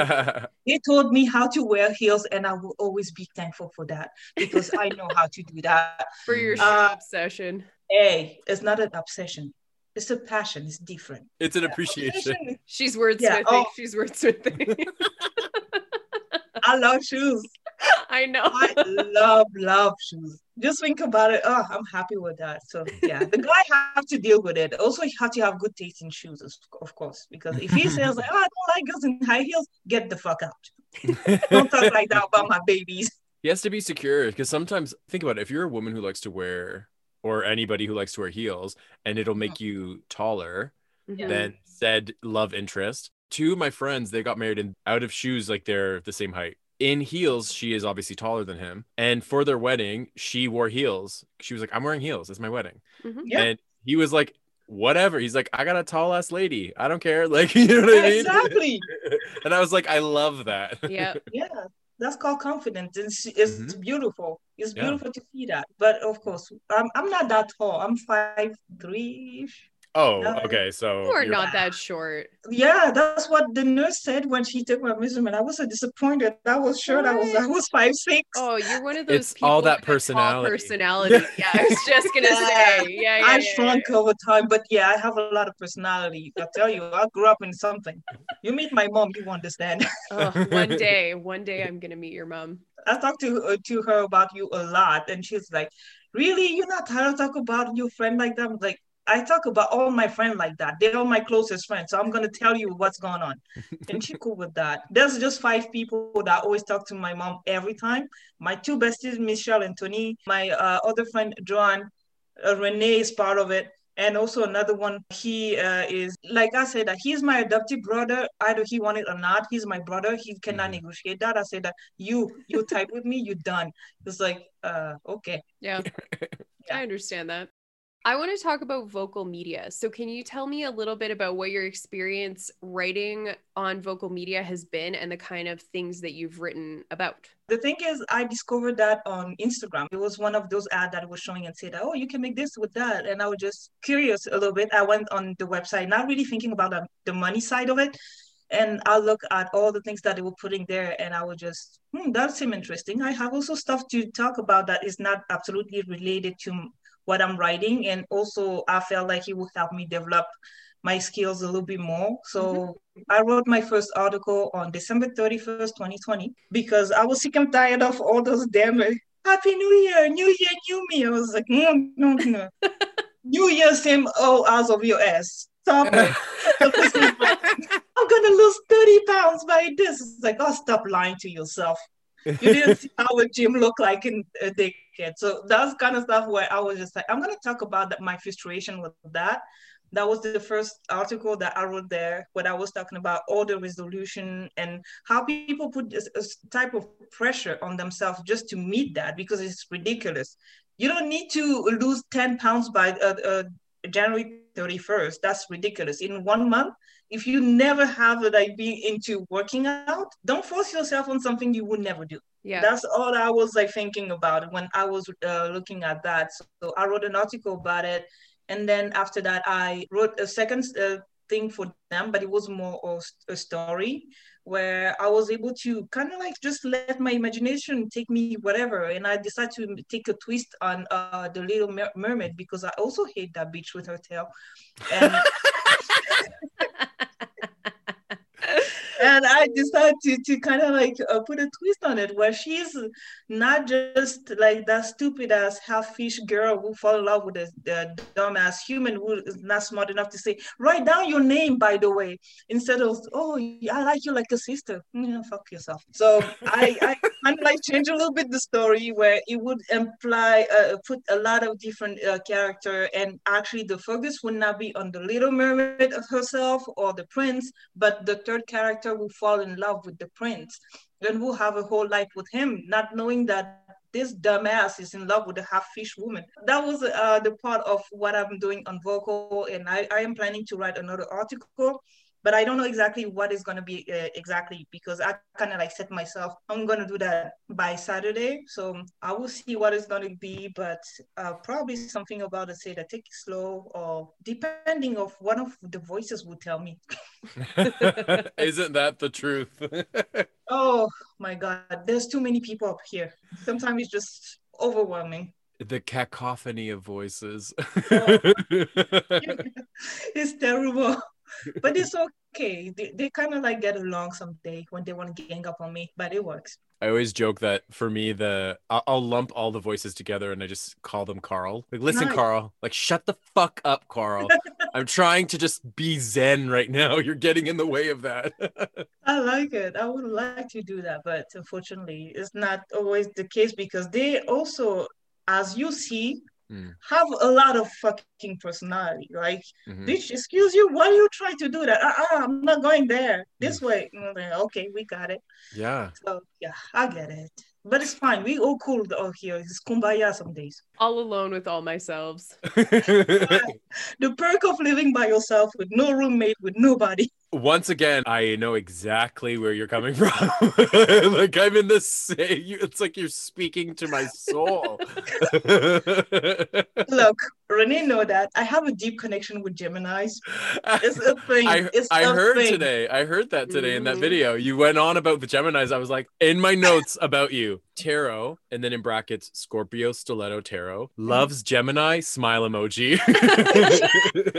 they told me how to wear heels and i will always be thankful for that because i know how to do that. For your Uh, obsession. hey it's not an obsession it's a passion. It's different. It's an appreciation. She's wordsmithing Yeah, oh. she's wordsmithing i love shoes. I know. I love love shoes. Just think about it. Oh i'm happy with that. So yeah the guy have to deal with it. Also you have to have good taste in shoes of- of course because if he says like oh, i don't like girls in high heels get the fuck out. Don't talk like that about my babies. He has to be secure because sometimes think about it if you're a woman who likes to wear or anybody who likes to wear heels and it'll make you taller Mhm. than said love interest two of my friends they got married and out of shoes like they're the same height in heels she is obviously taller than him and for their wedding she wore heels she was like i'm wearing heels it's my wedding Mhm. Yeah. and he was like whatever. He's like, I got a tall ass lady. I don't care. Like, you know what I mean? Exactly. and I was like, I love that. Yeah. Yeah, that's called confidence. It's, it's mm-hmm. beautiful. It's Yeah. beautiful to see that. But of course, I'm, I'm not that tall. I'm five three. Oh, No. okay. So You are not that short. Yeah, that's what the nurse said when she took my measurement. I was so disappointed. I was sure I was I was five six. Oh, you're one of those It's people all that with a tall personality. personality. Yeah, I was just gonna Yeah. say. Yeah, yeah. I yeah, shrunk over time, but yeah, I have a lot of personality. I tell you, I grew up in something. You meet my mom, you understand. yeah. Oh, one day, one day, I'm gonna meet your mom. I talked to uh, to her about you a lot, and she's like, "Really, you're not tired of talk about your friend like that?" I'm like, I talk about all my friends like that. They're all my closest friends, so I'm gonna tell you what's going on. and she cool with that. There's just five people that always talk to my mom every time. My two besties, Michelle and Tony. My uh, other friend Joan, uh, Renee is part of it. And also another one, he uh, is like I said, that he's my adopted brother. Either he wanted or not, he's my brother. He cannot Mhm. negotiate that. I said that you you type with me, you done. It's like, uh, okay. Yeah, I understand that. I want to talk about vocal media. So, can you tell me a little bit about what your experience writing on vocal media has been and the kind of things that you've written about? The thing is, I discovered that on Instagram. It was one of those ads that was showing and said, "Oh, you can make this with that," and I was just curious a little bit. I went on the website, not really thinking about the, money side of it, and I look at all the things that they were putting there, and I was just, hmm, that seemed interesting. I have also stuff to talk about that is not absolutely related to what I'm writing, and also I felt like it would help me develop my skills a little bit more. So mm-hmm. I wrote my first article on December 31st, 2020, because I was sick and tired of all those damn Happy New Year, New Year, New Me. I was like, no, no, no. New Year, same oh as of your ass. Stop it. I'm gonna lose 30 pounds by this. It's like, oh, stop lying to yourself. You didn't see how a gym looked like in a decade. So that's kind of stuff where I was just like, I'm gonna talk about that, my frustration with that. That was the first article that I wrote there, where I was talking about all the resolution and how people put this, this type of pressure on themselves just to meet that because it's ridiculous. You don't need to lose 10 pounds by uh, uh, January 31st. That's ridiculous. In one month, if you never have like being into working out, don't force yourself on something you would never do. Yeah. That's all I was like thinking about when I was uh, looking at that. So I wrote an article about it, and then after that, I wrote a second uh, thing for them, but it was more of a story where I was able to kind of like just let my imagination take me whatever, and I decided to take a twist on uh, the Little Mer- Mermaid because I also hate that bitch with her tail, and. and I decided to, to kind of like uh, put a twist on it where she's not just like that stupid ass half fish girl who fall in love with a, a dumbass human who is not smart enough to say, write down your name, by the way, instead of, oh, I like you like a sister. Yeah, fuck yourself. So I, I kind of like change a little bit the story where it would imply, uh, put a lot of different uh, character and actually the focus would not be on the little mermaid herself or the prince, but the third character will fall in love with the prince and will have a whole life with him, not knowing that this dumbass is in love with a half fish woman. That was uh, the part of what I'm doing on vocal, and I, I am planning to write another article. But I don't know exactly what is going to be uh, exactly because I kind of like set myself. I'm going to do that by Saturday, so I will see what is going to be. But uh, probably something about it, say that take it slow, or depending of one of the voices will tell me. Isn't that the truth? Oh my God, there's too many people up here. Sometimes it's just overwhelming. the cacophony of voices. it's terrible, but it's okay. They, they kind of like get along someday when they want to gang up on me, but it works. I always joke that for me, the I'll, I'll lump all the voices together and I just call them Carl. Like, listen, Nice. Carl. Like, shut the fuck up, Carl. I'm trying to just be zen right now. You're getting in the way of that. I like it. I would like to do that, but unfortunately, it's not always the case because they also, as you see, Hmm. have a lot of fucking personality. Like, Mhm. bitch, excuse you, why you try to do that? Uh-uh, I'm not going there. This way. Like, Okay, we got it. Yeah. So yeah, I get it. but it's fine. We all cool out here. It's kumbaya some days. All alone with all myself. The perk of living by yourself with no roommate, with nobody. Once again, I know exactly where you're coming from. like I'm in the same. It's like you're speaking to my soul. Look, Renee know that I have a deep connection with Gemini's. It's a thing. I, it's I a heard thing. today. I heard that today in that Mhm. video. You went on about the Geminis. I was like, in my notes about you, tarot, and then in brackets, Scorpio Stiletto tarot loves Gemini smile emoji.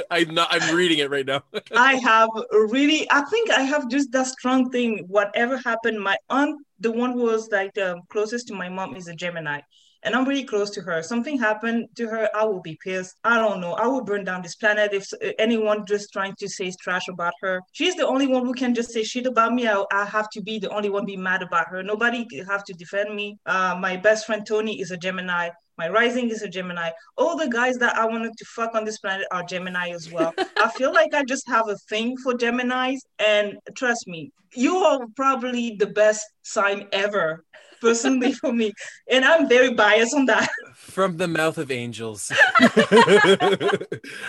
I'm not. I'm reading it right now. I have really, I think I have just that strong thing. Whatever happened, my aunt, the one who was like um, closest to my mom, is a Gemini. And I'm really close to her. Something happened to her, I will be pissed. I don't know. I will burn down this planet if anyone just trying to say trash about her. She's the only one who can just say shit about me. I, I have to be the only one be mad about her. Nobody have to defend me. Uh, my best friend Tony is a Gemini. My rising is a Gemini. All the guys that I wanted to fuck on this planet are Gemini as well. I feel like I just have a thing for Geminis. And trust me, you are probably the best sign ever, personally for me. And I'm very biased on that. From the mouth of angels.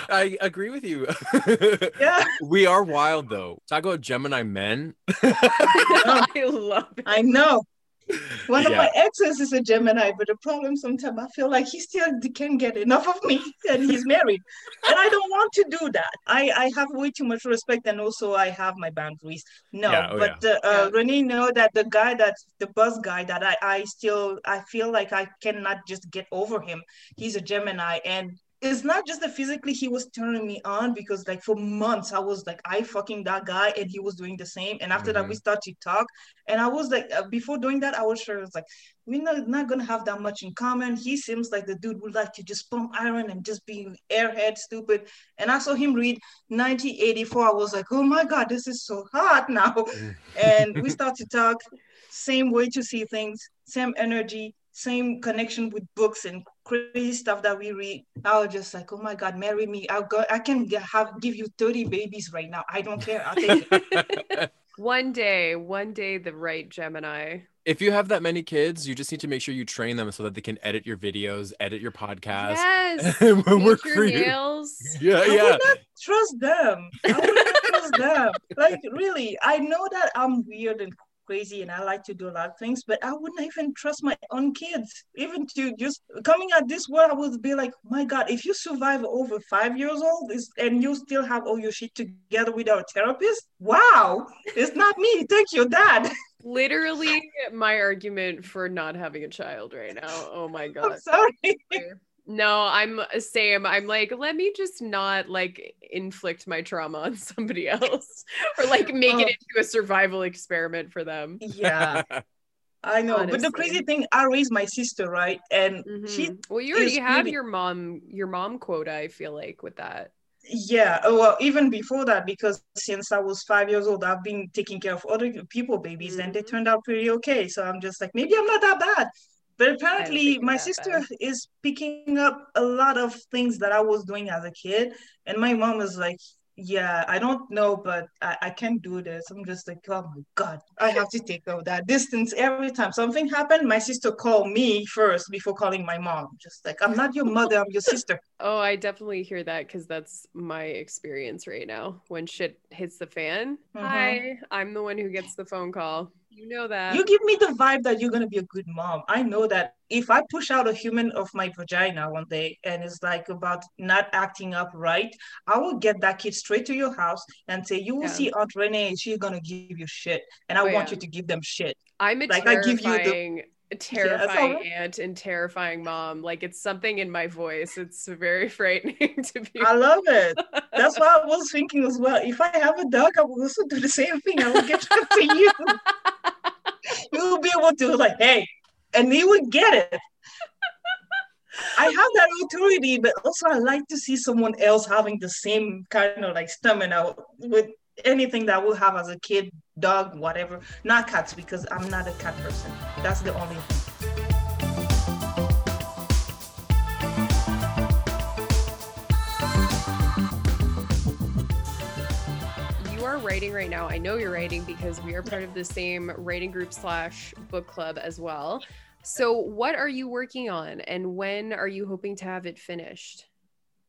I agree with you. Yeah, We are wild though. Talk about Gemini men. I love it. I know. One of my exes is a Gemini, but the problem sometimes I feel like he still can't get enough of me and he's married. And I don't want to do that. I, I have way too much respect and also I have my boundaries. No, Yeah, oh, but uh, uh, Yeah. Renee know that the guy that the buzz guy that I, I still I feel like I cannot just get over him. He's a Gemini and it's not just that physically he was turning me on because like for months I was like I fucking that guy and he was doing the same. And after that we started to talk. And I was like uh, before doing that I was sure it's like we're not, not gonna have that much in common. He seems like the dude would like to just pump iron and just be airhead stupid. And I saw him read 1984 I was like oh my god this is so hot now. And we start to talk. Same way to see things same energy same connection with books and crazy stuff that we read i was just like oh my god marry me i'll go i can have give you 30 babies right now i don't care i'll take it One day, one day, the right Gemini. if you have that many kids, you just need to make sure you train them so that they can edit your videos, edit your podcast. Yes. And when we're your creating- nails. Yeah, I yeah. would not trust them. I would not trust them. Like really, I know that I'm weird and crazy and I like to do a lot of things, but I wouldn't even trust my own kids. Even to just coming at this world, I would be like, my God, if you survive over five years old and you still have all your shit together without a therapist, wow, it's not me. Thank you, Dad. Literally my argument for not having a child right now. Oh my I'm god. sorry. No, I'm same. I'm like, let me just not like inflict my trauma on somebody else or like make Oh. it into a survival experiment for them. Yeah, I know. But the crazy thing, I raised my sister, right? And she Mhm. well, you already is have really- your mom, your mom quota. I feel like with that. Yeah, uh, well, even before that, because since I was five years old, I've been taking care of other people babies, and they Mhm. turned out pretty okay. So I'm just like, maybe I'm not that bad. But apparently, my sister is picking up a lot of things that I was doing as a kid, and my mom is like, "Yeah, I don't know, but I, I can't do this." I'm just like, "Oh my god, I have to take out that distance every time something happened." My sister called me first before calling my mom. Just like, "I'm not your mother, I'm your sister." Oh, I definitely hear that because that's my experience right now. When shit hits the fan, Mhm. hi, I'm the one who gets the phone call. You know that. you give me the vibe that you're gonna be a good mom. I know that if I push out a human of my vagina one day and it's like about not acting up right, I will get that kid straight to your house and say, You will Yeah. see Aunt Renee, she's gonna give you shit. And I Oh, want yeah. you to give them shit. I'm a Like, I give you the- terrifying, terrifying aunt and terrifying mom. Like it's something in my voice. It's very frightening to be. I love it. That's what I was thinking as well. If I have a dog, I will also do the same thing. I will get to you. be able to like, hey, and he would get it. I have that authority, but also I like to see someone else having the same kind of like stamina with anything that we'll have as a kid, dog, whatever. Not cats because I'm not a cat person. That's the only writing right now. I know you're writing because we are part of the same writing group slash book club as well. So, what are you working on, and when are you hoping to have it finished?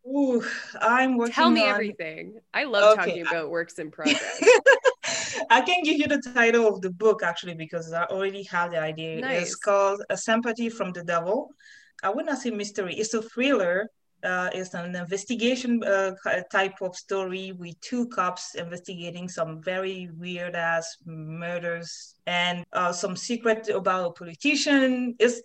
Ooh, I'm working. Tell me on... everything. I love Okay, talking about works in progress. I can give you the title of the book actually because I already have the idea. Nice. It's called A Sympathy from the Devil. I would not say mystery. It's a thriller. Uh, it's an investigation uh, type of story. With two cops investigating some very weird ass murders and uh, some secret about a politician. It's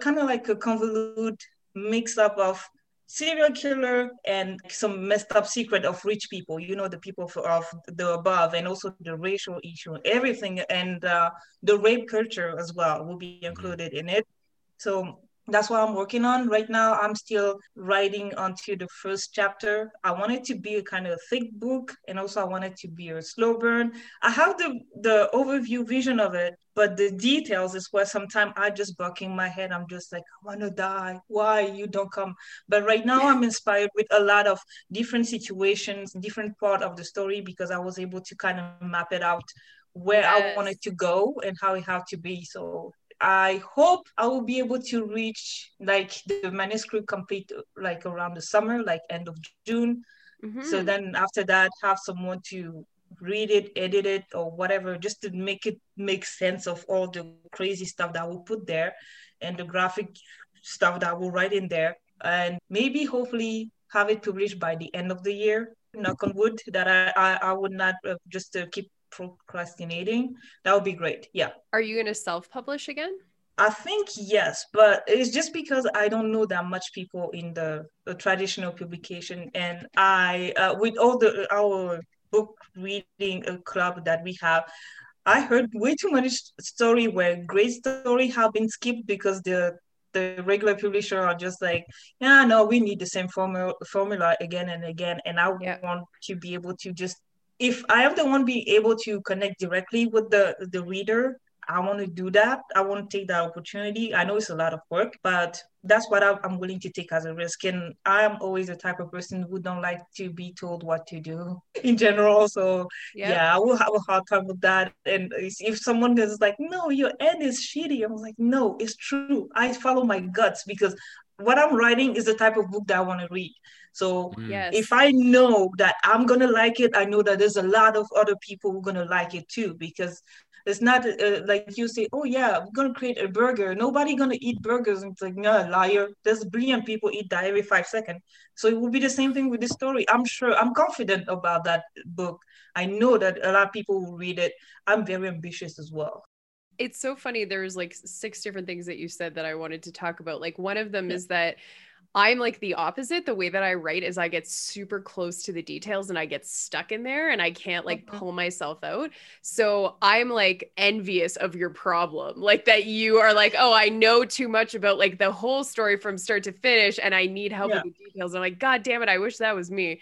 kind of like a convoluted mix up of serial killer and some messed up secret of rich people you know the people of, of the above and also the racial issue everything. And uh, the rape culture as well will be included in it. So that's what i'm working on. Right now i'm still writing onto the first chapter. I want it to be a kind of thick book and also i want it to be a slow burn. I have the the overview vision of it but the details is where sometimes i just bucking my head. I'm just like i want to die. Why you don't come? But right now i'm inspired with a lot of different situations different part of the story because i was able to kind of map it out where i wanted to go and how it had to be. So I hope I will be able to reach like the manuscript complete like around the summer, like end of June. So Mhm. then after that, have someone to read it, edit it, or whatever, just to make it make sense of all the crazy stuff that we'll put there and the graphic stuff that we'll write in there. And maybe hopefully have it published by the end of the year. Knock on wood that I I, I would not uh, just to keep procrastinating. That would be great. Yeah. Are you going to self publish again? I think yes, but it's just because I don't know that much people in the, the traditional publication, and I, uh, with all the our book reading uh, club that we have, I heard way too much story where great story have been skipped because the the regular publisher are just like, yeah, no, we need the same formula formula again and again, and I Yeah. want to be able to just if I am the one being able to connect directly with the the reader, I want to do that. I want to take that opportunity. I know it's a lot of work, but that's what I'm willing to take as a risk. And I'm always the type of person who don't like to be told what to do in general. So Yep. yeah, I will have a hard time with that. And if someone is like, no, your end is shitty, I'm like, no, it's true. I follow my guts because what I'm writing is the type of book that I want to read. So Mm. Yes. if I know that I'm gonna like it, I know that there's a lot of other people who are gonna like it too because it's not uh, like you say, oh yeah, we're gonna create a burger. Nobody gonna eat burgers. And it's like, no, liar. There's a billion people eat that every five seconds. So it will be the same thing with this story. I'm sure. I'm confident about that book. I know that a lot of people will read it. I'm very ambitious as well. it's so funny there's like six different things that you said that i wanted to talk about like one of them Yeah. is that i'm like the opposite the way that i write is i get super close to the details and i get stuck in there and i can't like Mhm. pull myself out so i'm like envious of your problem like that you are like oh i know too much about like the whole story from start to finish and i need help Yeah. with the details i'm like god damn it i wish that was me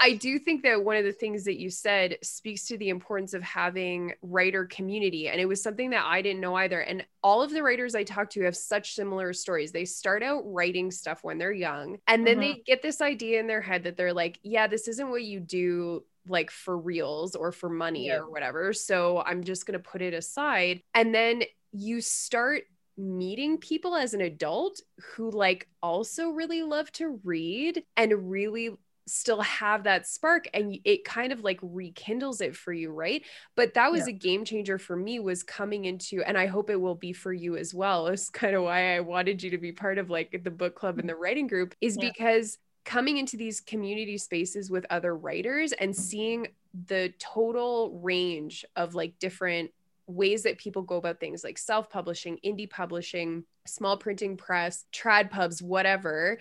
I do think that one of the things that you said speaks to the importance of having writer community. And it was something that I didn't know either. And all of the writers I talk to have such similar stories. They start out writing stuff when they're young, and then they mm-hmm. get this idea in their head that they're like, yeah, this isn't what you do like for reals or for money Yeah. or whatever. So I'm just going to put it aside. And then you start meeting people as an adult who like also really love to read and really still have that spark and it kind of like rekindles it for you right but that was Yeah. a game changer for me was coming into and i hope it will be for you as well it's kind of why i wanted you to be part of like the book club and the writing group is Yeah. because coming into these community spaces with other writers and seeing the total range of like different ways that people go about things like self-publishing indie publishing small printing press trad pubs whatever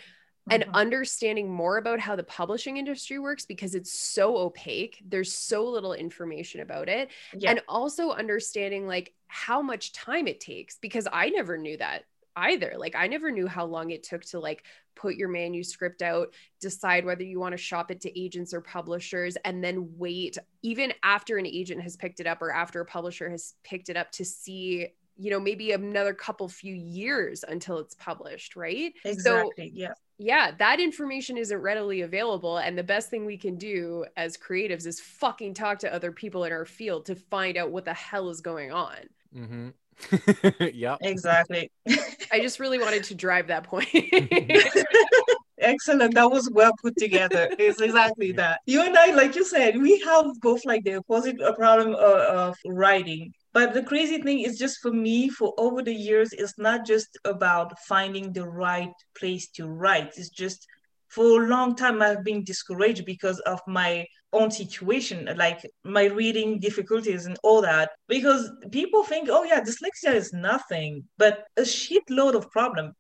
and Mhm. understanding more about how the publishing industry works because it's so opaque there's so little information about it Yeah. and also understanding like how much time it takes because i never knew that either like i never knew how long it took to like put your manuscript out decide whether you want to shop it to agents or publishers and then wait even after an agent has picked it up or after a publisher has picked it up to see you know maybe another couple few years until it's published right so exactly. yeah. Yeah, that information isn't readily available. And the best thing we can do as creatives is fucking talk to other people in our field to find out what the hell is going on. Mm-hmm. yep. Exactly. I just really wanted to drive that point. Excellent. That was well put together. It's exactly that. You and I, like you said, we have both like the opposite uh, problem of, of writing. But the crazy thing is just for me, for over the years, it's not just about finding the right place to write. It's just for a long time I've been discouraged because of my own situation, like my reading difficulties and all that. Because people think, oh yeah, dyslexia is nothing, but a shitload of problem.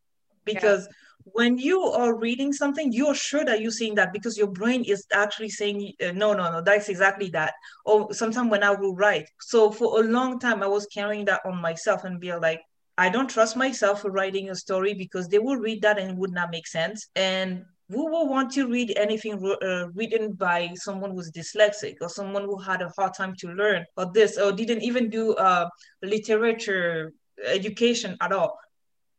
Because yeah when you are reading something, you're sure that you're seeing that because your brain is actually saying, uh, no, no, no, that's exactly that. Or sometimes when I will write. So for a long time, I was carrying that on myself and be like, I don't trust myself for writing a story because they will read that and it would not make sense. And who will want to read anything uh, written by someone who's dyslexic or someone who had a hard time to learn or this or didn't even do uh, literature education at all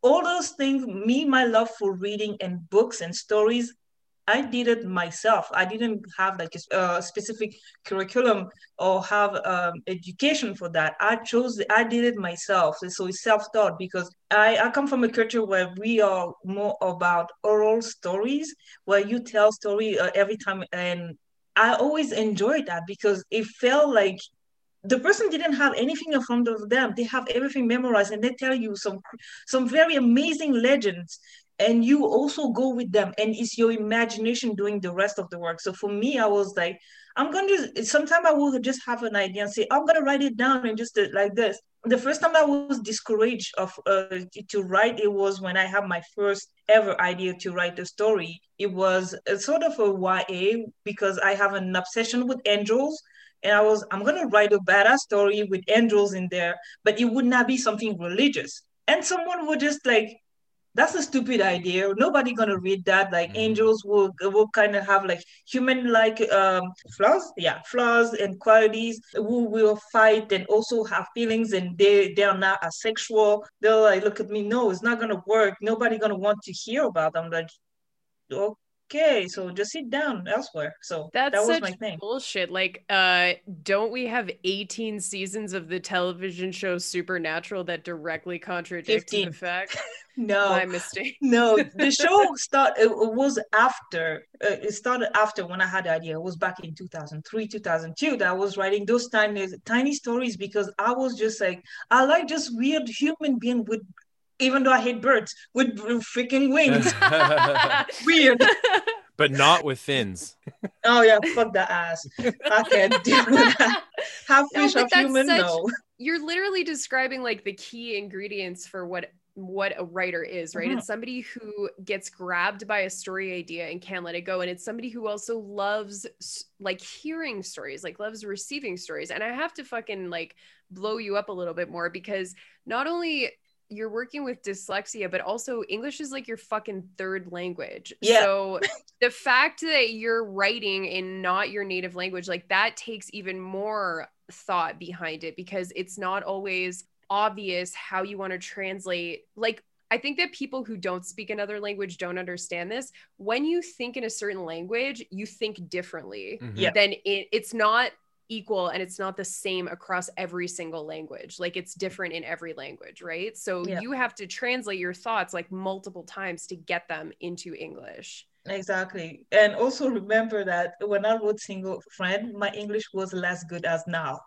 all those things, me, my love for reading and books and stories, I did it myself. I didn't have like a, a specific curriculum or have um, education for that. I chose, I did it myself. So it's self-taught because I, I come from a culture where we are more about oral stories, where you tell story uh, every time. And I always enjoyed that because it felt like the person didn't have anything in front of them. They have everything memorized and they tell you some some very amazing legends and you also go with them and it's your imagination doing the rest of the work. So for me i was like i'm going to sometimes i will just have an idea and say i'm going to write it down and just like this. The first time i was discouraged of uh, to write it was when i had my first ever idea to write a story. It was a sort of a ya because i have an obsession with angels and I was, I'm gonna write a badass story with angels in there, but it would not be something religious. And someone would just like, that's a stupid idea. Nobody gonna read that. Like mm. angels will will kind of have like human like um flaws, yeah, flaws and qualities. Who will fight and also have feelings, and they they are not asexual. They'll like look at me. No, it's not gonna work. Nobody gonna want to hear about them. Like, okay, so just sit down elsewhere. So that's that was my thing. Bullshit. Like, uh, don't we have 18 seasons of the television show Supernatural that directly contradict 15. the fact? no, my mistake. no, the show start. It was after. Uh, it started after when I had the idea. It was back in 2003, 2002 that I was writing those tiny, tiny stories because I was just like, I like just weird human being with even though I hate birds with freaking wings. Weird. But not with fins. oh yeah, fuck that ass. I can't do that. Half fish, no, half human. Such, no. You're literally describing like the key ingredients for what what a writer is, right? Mm-hmm. It's somebody who gets grabbed by a story idea and can't let it go. And it's somebody who also loves like hearing stories, like loves receiving stories. And I have to fucking like blow you up a little bit more because not only you're working with dyslexia, but also English is like your fucking third language. Yeah. So the fact that you're writing in not your native language, like that takes even more thought behind it because it's not always obvious how you want to translate. Like, I think that people who don't speak another language don't understand this. When you think in a certain language, you think differently. Mm-hmm. Yeah. Then it, it's not equal and it's not the same across every single language. Like it's different in every language, right? So yeah. you have to translate your thoughts like multiple times to get them into English. Exactly. And also remember that when I wrote Single Friend, my English was less good as now.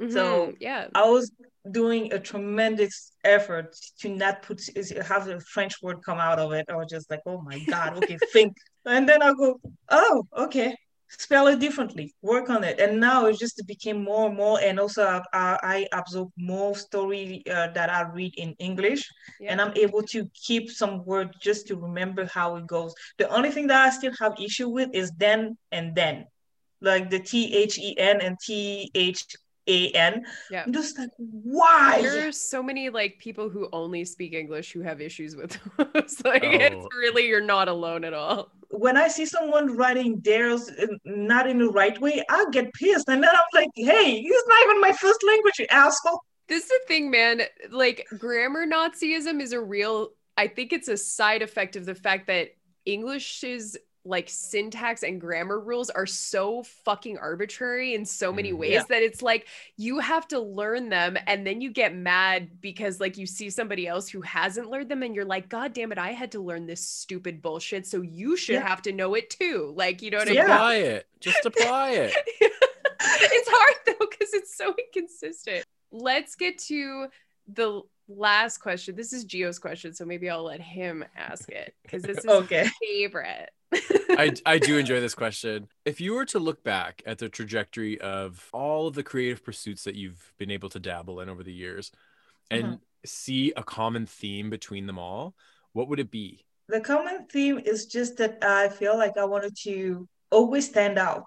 Mm-hmm. So yeah, I was doing a tremendous effort to not put have a French word come out of it. I was just like, oh my God, okay, think. And then I go, oh, okay, spell it differently work on it and now it just became more and more and also i, I absorb more story uh, that i read in english yeah. and i'm able to keep some word just to remember how it goes the only thing that i still have issue with is then and then like the t-h-e-n and t-h a N. Yeah. I'm just like, why? There's so many like people who only speak English who have issues with those. like oh. it's really you're not alone at all. When I see someone writing theirs not in the right way, I get pissed. And then I'm like, hey, it's not even my first language, you asshole. This is the thing, man. Like grammar Nazism is a real I think it's a side effect of the fact that English is like syntax and grammar rules are so fucking arbitrary in so many Mhm. ways Yeah. that it's like you have to learn them and then you get mad because like you see somebody else who hasn't learned them and you're like god damn it I had to learn this stupid bullshit so you should Yeah. have to know it too like you know what Just I mean Yeah. apply it. Just apply it. it's hard though because it's so inconsistent. Let's get to the last question. This is Gio's question, so maybe I'll let him ask it because this is Okay. my favorite. I, I do enjoy this question. If you were to look back at the trajectory of all of the creative pursuits that you've been able to dabble in over the years and Mhm. see a common theme between them all, what would it be? The common theme is just that I feel like I wanted to always stand out.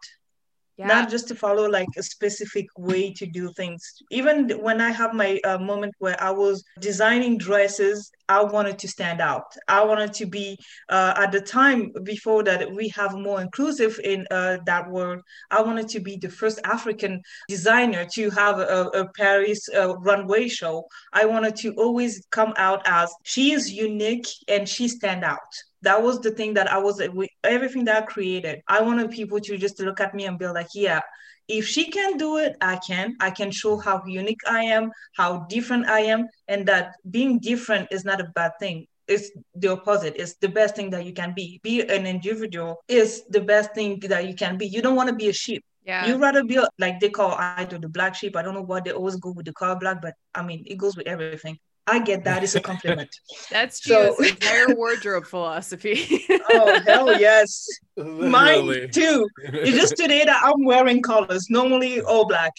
Yeah, not just to follow like a specific way to do things. Even when I have my uh, moment where I was designing dresses, I wanted to stand out. I wanted to be uh, at the time before that we have more inclusive in uh, that world. I wanted to be the first African designer to have a, a Paris uh, runway show. I wanted to always come out as she is unique and she stand out that was the thing that I was everything that I created. I wanted people to just look at me and be like, yeah, if she can do it, I can. I can show how unique I am, how different I am, and that being different is not a bad thing. It's the opposite. It's the best thing that you can be. Be an individual is the best thing that you can be. You don't want to be a sheep. yeah. You rather be like they call either the black sheep. I don't know why they always go with the color black, but I mean it goes with everything. I get that. It's a compliment. That's true. So- entire wardrobe philosophy. oh hell yes. Mine too. It's just today that I'm wearing colors, normally all black.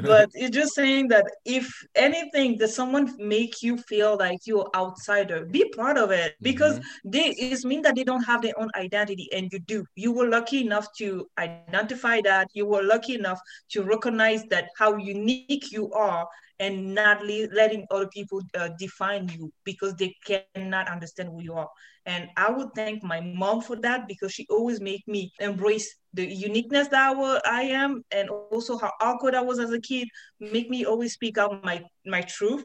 But it's just saying that if anything, that someone make you feel like you're outsider, be proud of it because they it's mean that they don't have their own identity and you do. You were lucky enough to identify that. You were lucky enough to recognize that how unique you are and not le- letting other people uh, define you because they cannot understand who you are. And I would thank my mom for that because she always made me embrace the uniqueness that I, am and also how awkward I was as a kid, make me always speak out my, my truth.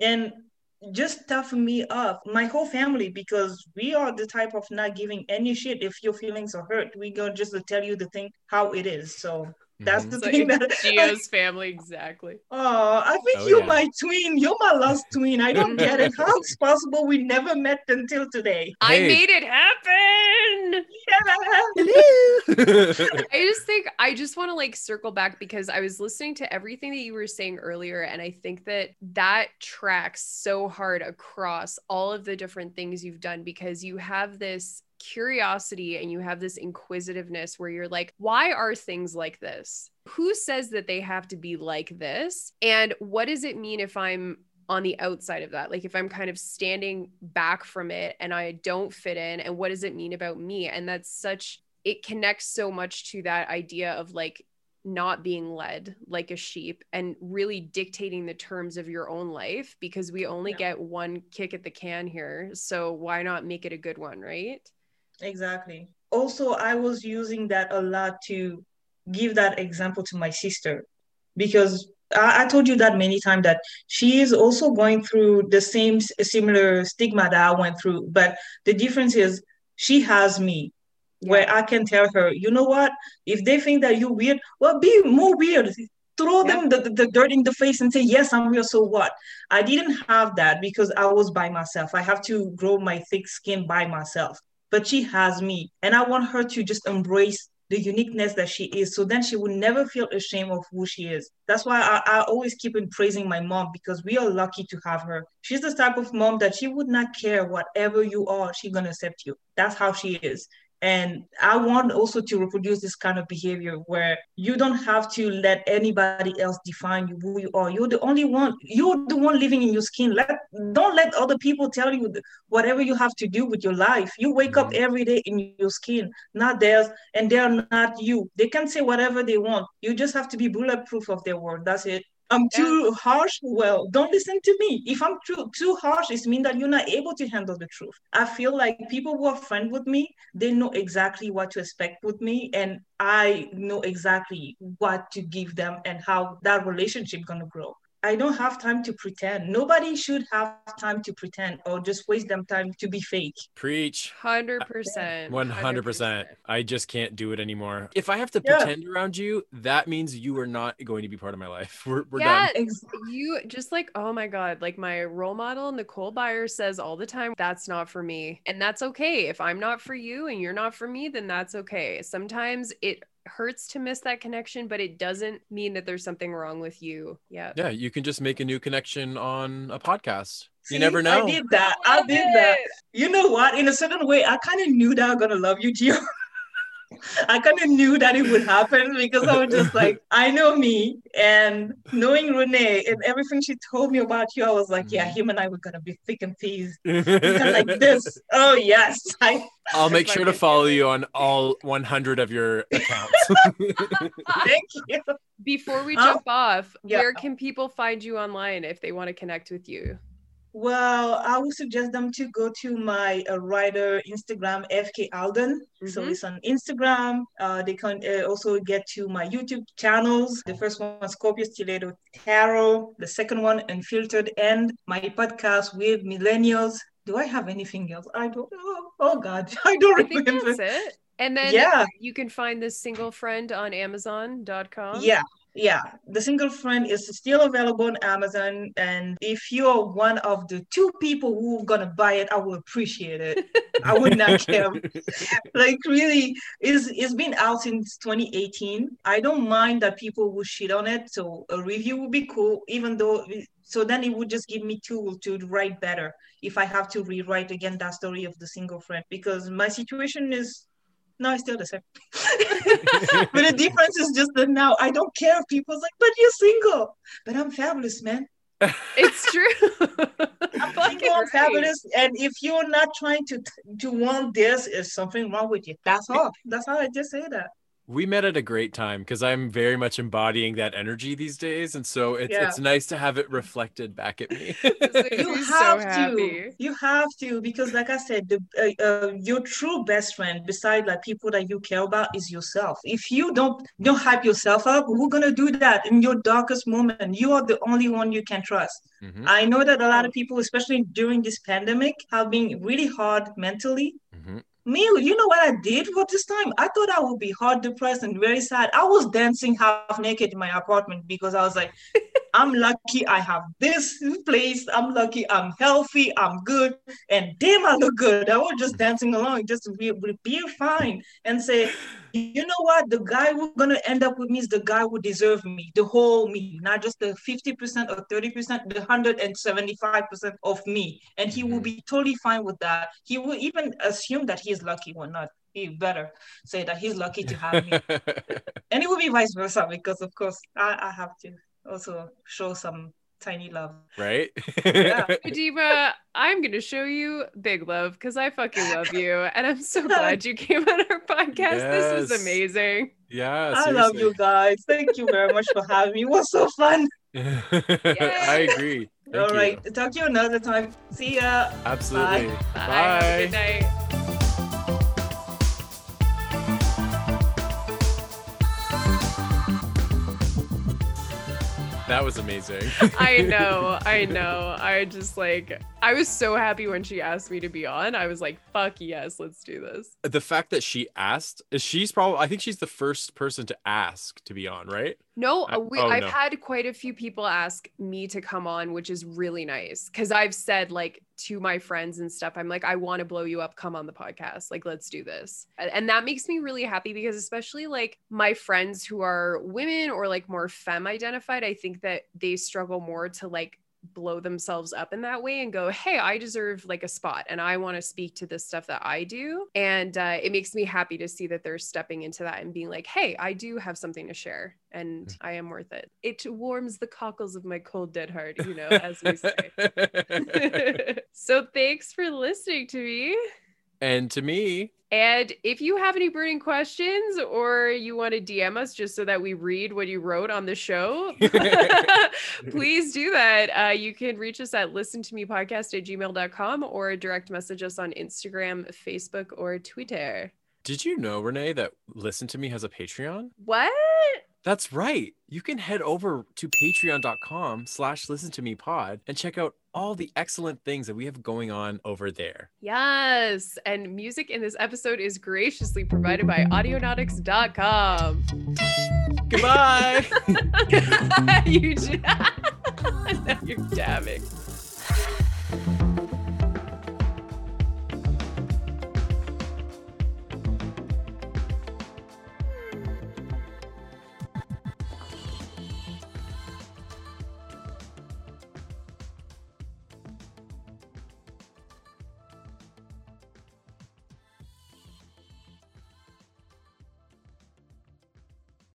And just toughen me up, my whole family, because we are the type of not giving any shit if your feelings are hurt. We gonna just tell you the thing how it is. So that's Mhm. the So thing that Gio's family, exactly. Oh, I think Oh, you're yeah. my twin. You're my lost twin. I don't get it. How it's possible we never met until today? I Hey. made it happen. Yeah. I just think I just want to like circle back because I was listening to everything that you were saying earlier, and I think that that tracks so hard across all of the different things you've done because you have this curiosity and you have this inquisitiveness where you're like, why are things like this? Who says that they have to be like this? And what does it mean if I'm on the outside of that like if i'm kind of standing back from it and i don't fit in and what does it mean about me and that's such it connects so much to that idea of like not being led like a sheep and really dictating the terms of your own life because we only Yeah. get one kick at the can here so why not make it a good one right exactly. Also, I was using that a lot to give that example to my sister because I, I told you that many times that she is also going through the same similar stigma that I went through. But the difference is she has me where I can tell her, you know what? If they think that you're weird, well, be more weird. Throw Yeah. them the, the, the dirt in the face and say, yes, I'm weird. So what? I didn't have that because I was by myself. I have to grow my thick skin by myself. But she has me. And I want her to just embrace the uniqueness that she is. So then she will never feel ashamed of who she is. That's why I, I always keep on praising my mom because we are lucky to have her. She's the type of mom that she would not care whatever you are, she's gonna accept you. That's how she is. And I want also to reproduce this kind of behavior where you don't have to let anybody else define you who you are. You're the only one. You're the one living in your skin. Let don't let other people tell you whatever you have to do with your life. You wake up Mhm. every day in your skin, not theirs, and they're not you. They can say whatever they want. You just have to be bulletproof of their word. That's it. I'm too harsh. Well, don't listen to me. If I'm too too harsh, it means that you're not able to handle the truth. I feel like people who are friends with me, they know exactly what to expect with me, and I know exactly what to give them and how that relationship gonna grow. I don't have time to pretend. Nobody should have time to pretend or just waste them time to be fake. Preach. 100%. 100%. I just can't do it anymore. If I have to Yeah. pretend around you, that means you are not going to be part of my life. We're, we're yeah, done. You just like, oh my God, like my role model, Nicole Byer says all the time, that's not for me. And that's okay. If I'm not for you and you're not for me, then that's okay. Sometimes it hurts to miss that connection, but it doesn't mean that there's something wrong with you. Yeah. Yeah, you can just make a new connection on a podcast. See, you never know. I did that. I Love did that. You know what? In a certain way, I kind of knew that I'm gonna love you, Gio. I kind of knew that it would happen because I was just like, I know me, and knowing Renee and everything she told me about you, I was like, yeah, Mhm. him and I were gonna be thick and thieves, like this. Oh yes, I I'll make sure to follow you on all 100 of your accounts. thank you. Before we Huh? jump off, Yeah. where can people find you online if they want to connect with you? Well, I would suggest them to go to my uh, writer Instagram, FK Alden. So Mhm. it's on Instagram. Uh, they can uh, also get to my YouTube channels. The first one, Scorpio Stiletto Tarot. The second one, Unfiltered End. My podcast with millennials. Do I have anything else? I don't know. Oh God, I don't I think remember. that's it. And then Yeah. you can find this single friend on Amazon.com. Yeah, yeah. The single friend is still available on Amazon. And if you're one of the two people who are gonna buy it, I will appreciate it. I would not care. Like really, it's it's been out since 2018. I don't mind that people will shit on it. So a review would be cool, even though so then it would just give me tool to write better if I have to rewrite again that story of the single friend because my situation is no, it's still the same. but the difference is just that now I don't care if people's like, but you're single. But I'm fabulous, man. It's true. I'm Fucking single, right. fabulous. And if you're not trying to to want this, is something wrong with you. That's all. That's all I just say that. We met at a great time because I'm very much embodying that energy these days. And so it's, Yeah. it's nice to have it reflected back at me. You me so have happy. to. You have to because, like I said, the uh, uh, your true best friend, beside like people that you care about, is yourself. If you don't don't hype yourself up, who's gonna do that in your darkest moment? You are the only one you can trust. Mhm, I know that a lot of people, especially during this pandemic, have been really hard mentally. Me, you know what I did for this time? I thought I would be hard, depressed, and very sad. I was dancing half naked in my apartment because I was like, I'm lucky I have this place. I'm lucky I'm healthy. I'm good. And damn, I look good. I was just dancing along just be, be fine and say, you know what? The guy who's going to end up with me is the guy who deserves me, the whole me, not just the 50% or 30%, the 175% of me. And he will Mhm. be totally fine with that. He will even assume that he's lucky or not. He better say that he's lucky to have me. and it will be vice versa because, of course, I, I have to also show some tiny love. right? Yeah. Adima, I'm going to show you big love because I fucking love you. And I'm so glad you came on our podcast. This is amazing. yeah. I love you guys. Thank you very much for having me. It was so fun. seriously. I agree. Thank All you. right. Talk to you another time. See ya. Absolutely. Bye. Have a good night. That was amazing. I know, I know. I just like, I was so happy when she asked me to be on. I was like, fuck yes, let's do this. the fact that she asked, she's probably, I think she's the first person to ask to be on, right? No, I- uh, we, oh, I've no. had quite a few people ask me to come on, which is really nice because I've said like to my friends and stuff, I'm like, I want to blow you up. Come on the podcast. Like, let's do this. And that makes me really happy because, especially like my friends who are women or like more femme identified, I think that they struggle more to like blow themselves up in that way and go, Hey, I deserve like a spot and I want to speak to the stuff that I do. And uh, it makes me happy to see that they're stepping into that and being like, Hey, I do have something to share and I am worth it. It warms the cockles of my cold, dead heart, you know, as we say. so thanks for listening to me. And to me, And if you have any burning questions or you want to DM us just so that we read what you wrote on the show, please do that. Uh, you can reach us at listen to me podcast at gmail.com or direct message us on Instagram, Facebook, or Twitter. did you know, Renee, that Listen to Me has a Patreon? What? That's right. You can head over to patreon.com slash listen to me pod and check out all the excellent things that we have going on over there. Yes. And music in this episode is graciously provided by audionautix.com. Goodbye. you, now you're dabbing.